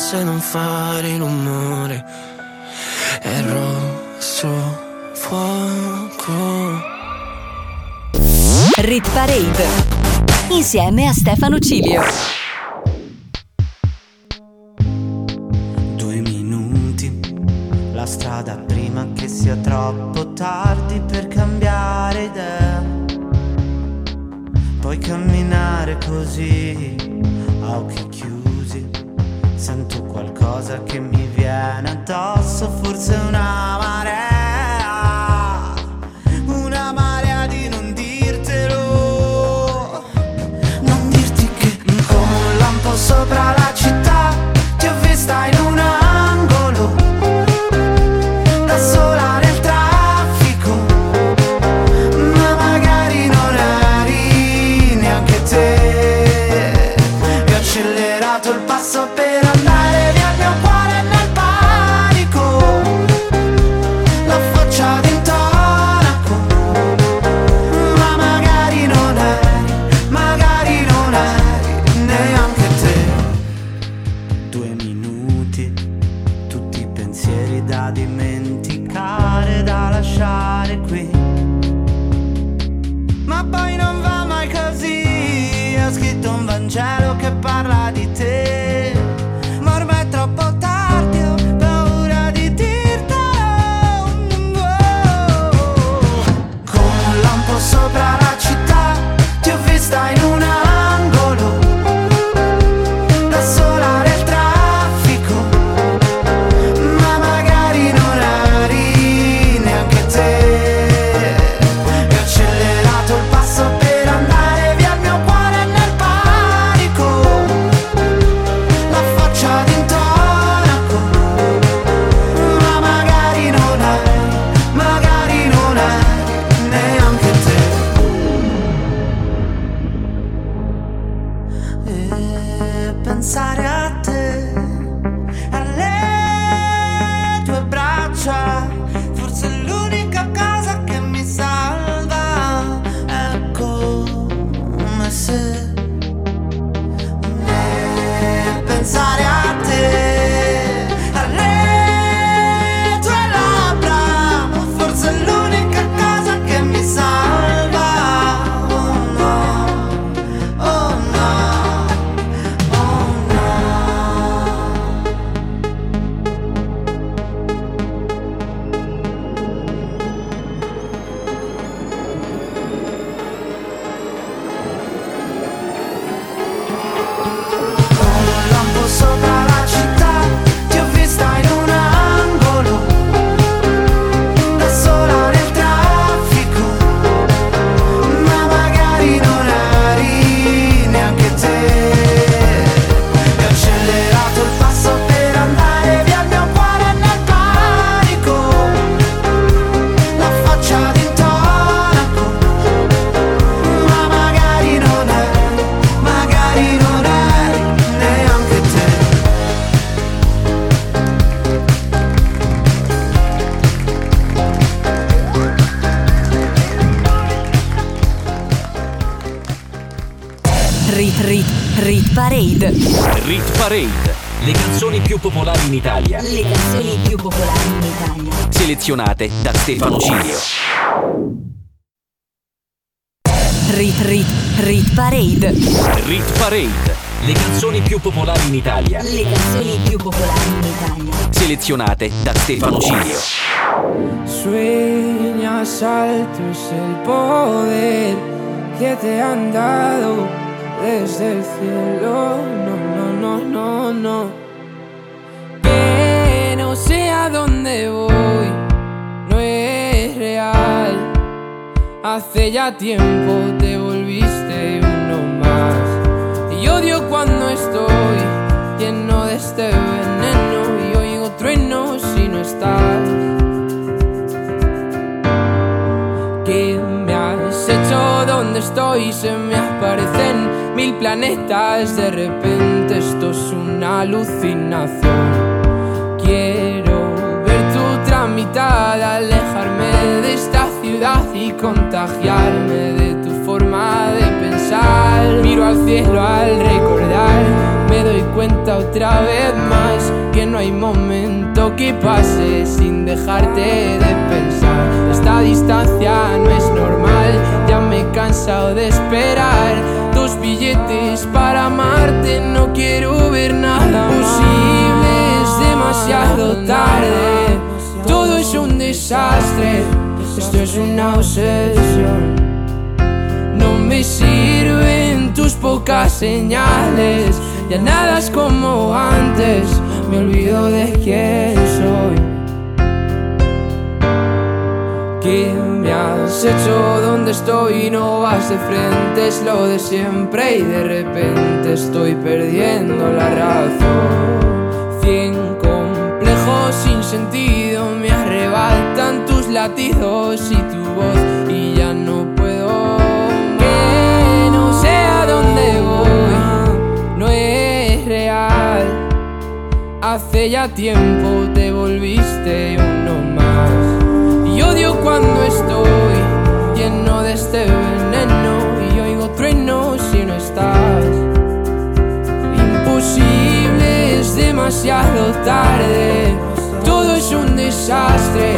se non fare rumore è rosso fuoco. Rit Parade insieme a Stefano Cilio. Due minuti, la strada prima che sia troppo tardi per cambiare idea. Puoi camminare così selezionate da Stefano Cilio. Rit Rit Rit Parade. Rit Parade. Le canzoni più popolari in Italia. Le canzoni più popolari in Italia. Selezionate da Stefano Cilio. Sueñas altos el poder que te han dado desde el cielo. No, no, no, no, no. Que no sé a dónde voy. Hace ya tiempo te volviste uno más. Y odio cuando estoy lleno de este veneno y oigo truenos si no estás. ¿Qué me has hecho? ¿Dónde estoy? Se me aparecen mil planetas. De repente esto es una alucinación. Quiero ver tu tramitada, alejarme de esta y contagiarme de tu forma de pensar. Miro al cielo al recordar, me doy cuenta otra vez más que no hay momento que pase sin dejarte de pensar. Esta distancia no es normal, ya me he cansado de esperar. Dos billetes para amarte, no quiero ver nada posible, es demasiado tarde. Todo es un desastre esto es una obsesión. No me sirven tus pocas señales, ya nada es como antes, me olvido de quién soy. ¿Qué me has hecho? ¿Dónde estoy? No vas de frente, es lo de siempre y de repente estoy perdiendo la razón. Cien complejos sin sentido latidos y tu voz y ya no puedo. Que no sé a dónde voy, no es real. Hace ya tiempo te volviste uno más. Y odio cuando estoy lleno de este veneno y oigo truenos si no estás. Imposible, es demasiado tarde. Todo es un desastre,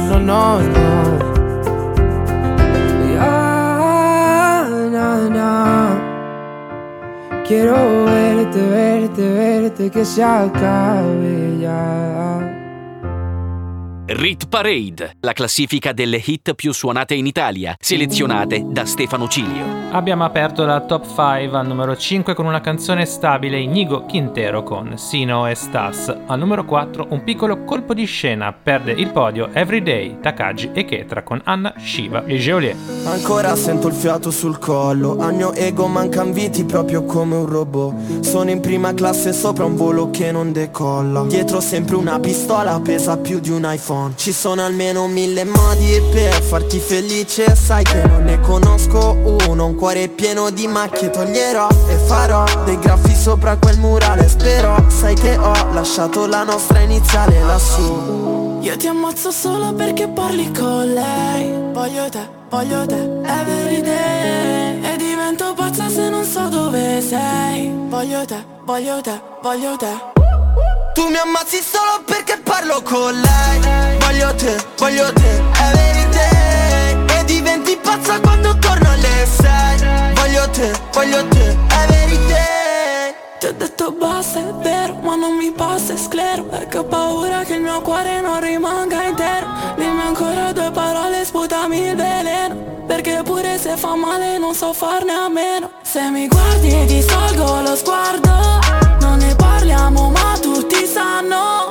no, no. Ya, na, na. Quiero verte, verte, verte, que se acabe ya. Rit Parade, la classifica delle hit più suonate in Italia, selezionate da Stefano Cilio. Abbiamo aperto la top 5 al numero 5 con una canzone stabile Inigo Quintero con Sino e Stas. Al numero 4 un piccolo colpo di scena perde il podio Everyday, Takagi e Ketra con Anna, Shiva e Geolier. Ancora sento il fiato sul collo Al mio ego mancan viti proprio come un robot Sono in prima classe sopra un volo che non decolla Dietro sempre una pistola pesa più di un iPhone Ci sono almeno mille modi per farti felice. Sai che non ne conosco uno Un cuore pieno di macchie. Toglierò E farò dei graffi sopra quel murale. Spero sai che ho lasciato la nostra iniziale lassù. Io ti ammazzo solo perché parli con lei. Voglio te, voglio te, every day E divento pazza se non so dove sei. Voglio te, voglio te, voglio te Tu mi ammazzi solo perché parlo con lei. Voglio te, voglio te, every day E diventi pazza quando torno alle sei. Voglio te, voglio te, every day Ti ho detto basta, è vero, ma non mi passa, è sclero. Perché ho paura che il mio cuore non rimanga intero. Dimmi ancora due parole, sputami il veleno. Perché pure se fa male non so farne a meno. Se mi guardi ti salgo lo sguardo Non ne parliamo ma tutti sanno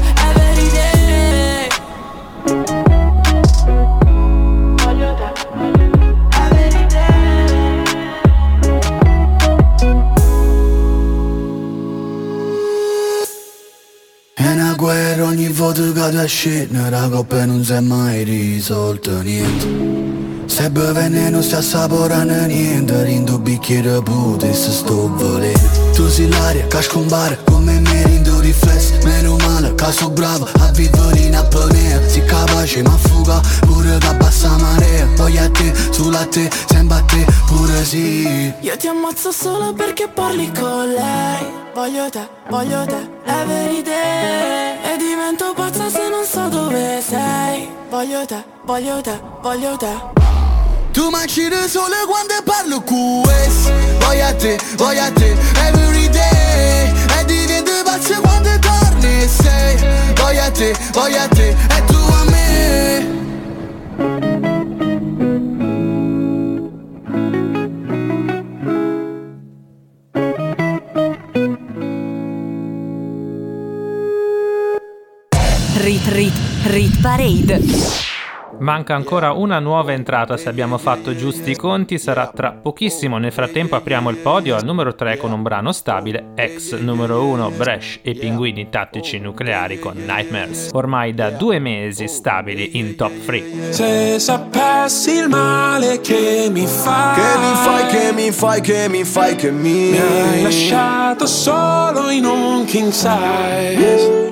scende La coppa non si è mai risolta niente. Se bevi veneno sta assaporando niente Rindo bicchiere pute se sto volendo. Tu sei l'aria che scompare come me rindo riflessi Meno male sono bravo a vivere in apnea Si capace ma fuga pure che abbassa marea. Poi a te, sulla te, sempre a te pure sì. Io ti ammazzo solo perché parli con lei Voglio te, voglio te, every day E divento pazza se non so dove sei. Voglio te, voglio te, voglio te. Tu mangi il sole quando parlo QS Voglio te, voglio te, every day E divento pazzo quando torni sei. Voglio te, voglio te, e tu a me Rit Rit Parade. Manca ancora una nuova entrata, se abbiamo fatto giusti i conti sarà tra pochissimo. Nel frattempo apriamo il podio al numero 3 con un brano stabile, ex numero 1 Bresh e Pinguini Tattici Nucleari con Nightmares. Ormai da due mesi stabili in top 3. Se sapessi il male che mi fai Che mi fai, che mi fai, che mi fai, che mi Mi hai lasciato solo in un king size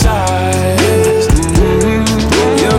size Mm, Io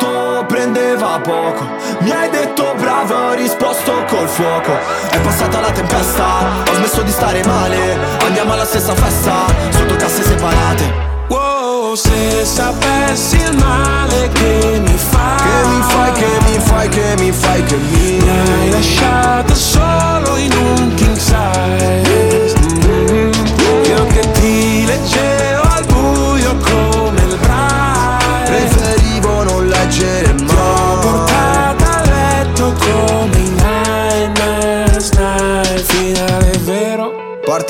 prendeva poco. Mi hai detto bravo, ho risposto col fuoco. È passata la tempesta, ho smesso di stare male. Andiamo alla stessa festa, sotto casse separate. Wow, se sapessi il male che mi fai Che mi fai, che mi fai, che mi fai, che mi Mi hai lasciato solo in un king size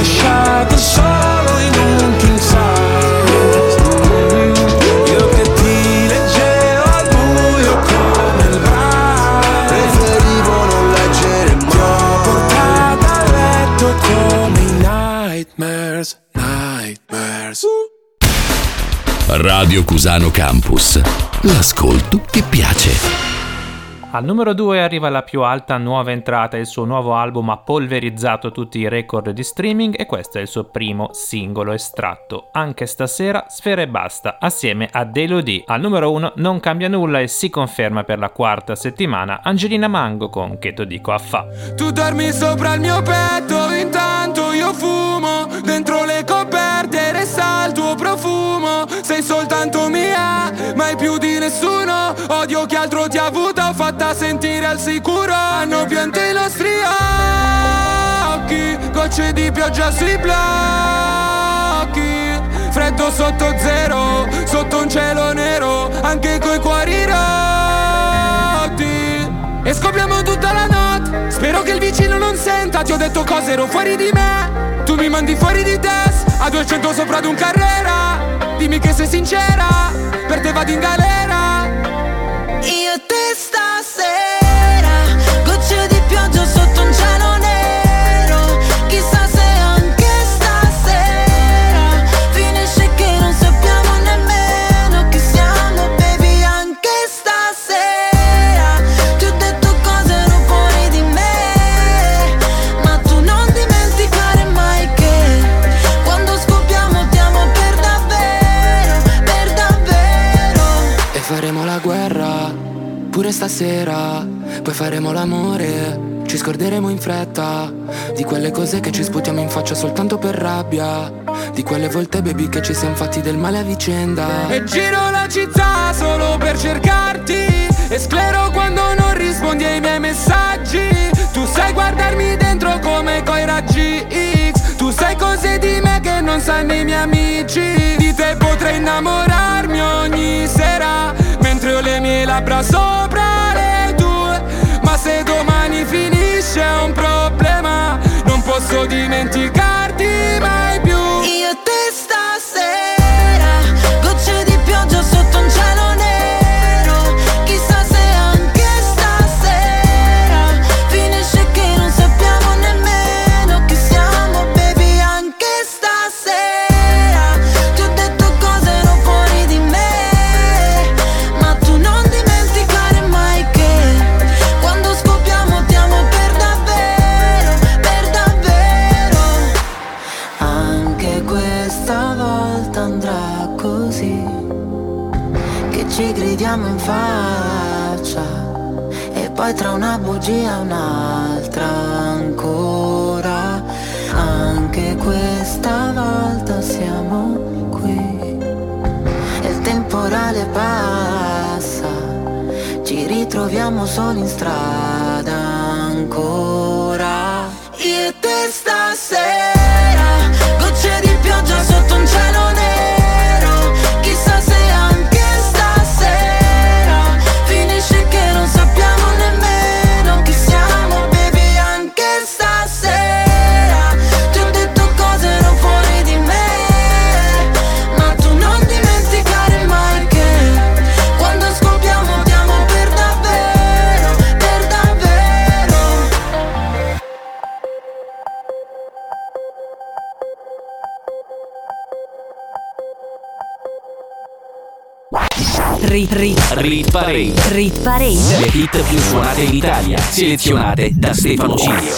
lasciato solo in un king size Io che ti leggevo al buio come il braille Preferivo non leggere Ti ho mai portata a letto come i nightmares, nightmares Radio Cusano Campus. L'ascolto che piace. Al numero 2 arriva la più alta nuova entrata, il suo nuovo album ha polverizzato tutti i record di streaming e questo è il suo primo singolo estratto. Anche stasera Sfera e Basta assieme a Delodie. Al numero 1 non cambia nulla e si conferma per la quarta settimana Angelina Mango con Che to dico a fa. Tu dormi sopra il mio petto, intanto io fumo Dentro le coperte resta il tuo profumo Sei soltanto mia, mai più di nessuno Odio chi altro ti ha avuto, fatta sentire al sicuro Hanno pianto i nostri occhi Gocce di pioggia sui blocchi. Freddo sotto zero, sotto un cielo nero Anche coi cuori rotti. E scopriamo tutta la notte Spero che il vicino non senta. Ti ho detto cose ero fuori di me Tu mi mandi fuori di testa A 200 sopra ad un carrera. Dimmi che sei sincera Per te vado in galera. Io pure stasera. Poi faremo l'amore. Ci scorderemo in fretta di quelle cose che ci sputiamo in faccia soltanto per rabbia. Di quelle volte, baby, che ci siamo fatti del male a vicenda. E giro la città solo per cercarti E sclero quando non rispondi ai miei messaggi Tu sai guardarmi dentro come coi raggi X Tu sai cose di me che non sanno i miei amici Di te potrei innamorarmi ogni sera Mentre ho le mie labbra sopra posso dimenticarti solo in strada Rit parade. Le hit più suonate in Italia, selezionate da Stefano Cilio.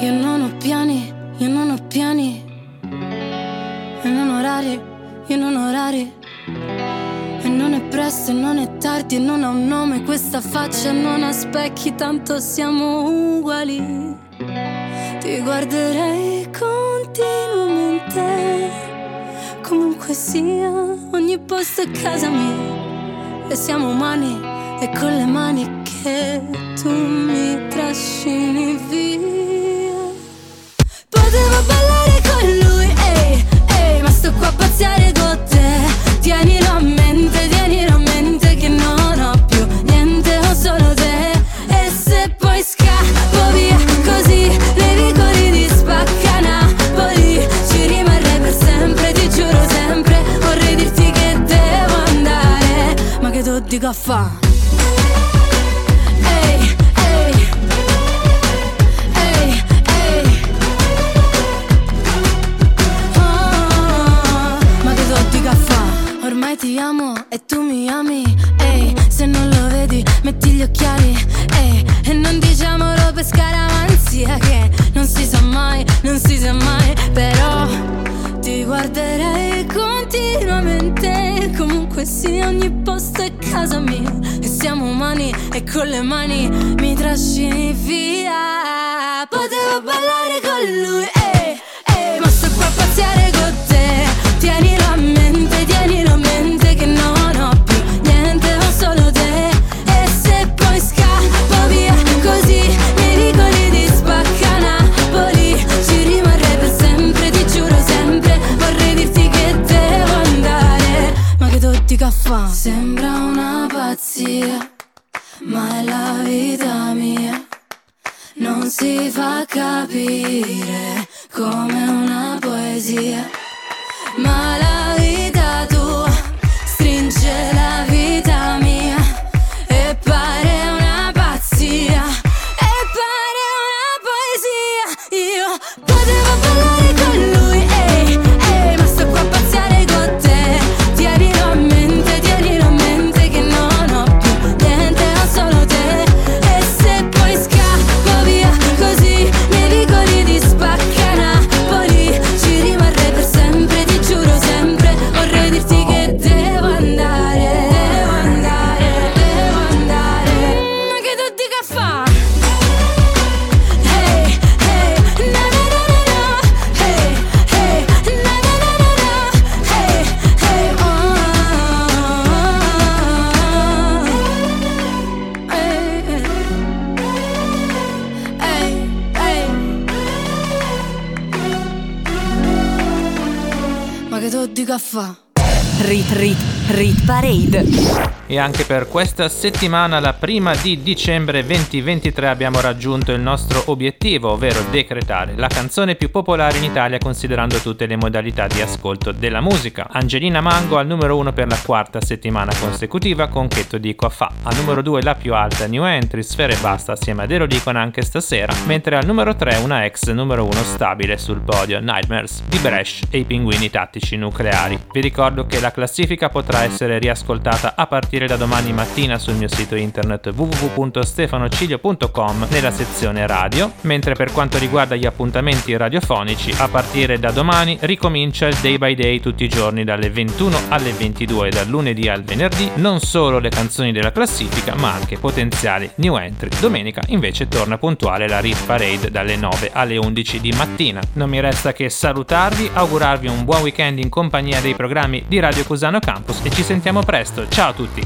Io non ho piani, io non ho piani. E non orari, io non ho orari. E non è presto e non è tardi e non ha un nome questa faccia non ha specchi, tanto siamo uguali. Ti guarderei continuamente. Comunque sia, ogni posto è casa mia. E siamo umani e con le mani che tu mi trascini via. Potevo ballare con lui, ehi, ehi, ma sto qua a pazziare con te. Tienilo a mente, a fa? Ehi, ehi, ehi, ehi. Ah, ma che do di Ormai ti amo e tu mi ami. Ehi, se non lo vedi metti gli occhiali. Ehi, e non diciamolo per scaramanzia Che non si sa mai, non si sa mai. Però ti guarderei continuamente Sia ogni posto è casa mia E siamo umani e con le mani mi trascini via. Potevo ballare con lui, ehi, ehi Ma sto qua a pazziare con fa capire come una poesia Parade. E anche per questa settimana, la prima di dicembre 2023, abbiamo raggiunto il nostro obiettivo, ovvero decretare la canzone più popolare in Italia considerando tutte le modalità di ascolto della musica. Angelina Mango al numero 1 per la quarta settimana consecutiva con Che to dico a fa. Al numero 2 la più alta New Entry, Sfera e Basta assieme a Dero Dicon anche stasera, mentre al numero 3 una ex numero 1 stabile sul podio Nightmares di Bresh e i pinguini tattici nucleari. Vi ricordo che la classifica potrà essere riascoltata a partire da domani mattina sul mio sito internet www.stefanocilio.com nella sezione radio, mentre per quanto riguarda gli appuntamenti radiofonici, a partire da domani ricomincia il day by day tutti i giorni dalle 21 alle 22 dal lunedì al venerdì, non solo le canzoni della classifica ma anche potenziali new entry. Domenica invece torna puntuale la Read Parade dalle 9 alle 11 di mattina. Non mi resta che salutarvi, augurarvi un buon weekend in compagnia dei programmi di Radio Cusano Campus e ci sentiamo presto. Ciao a tutti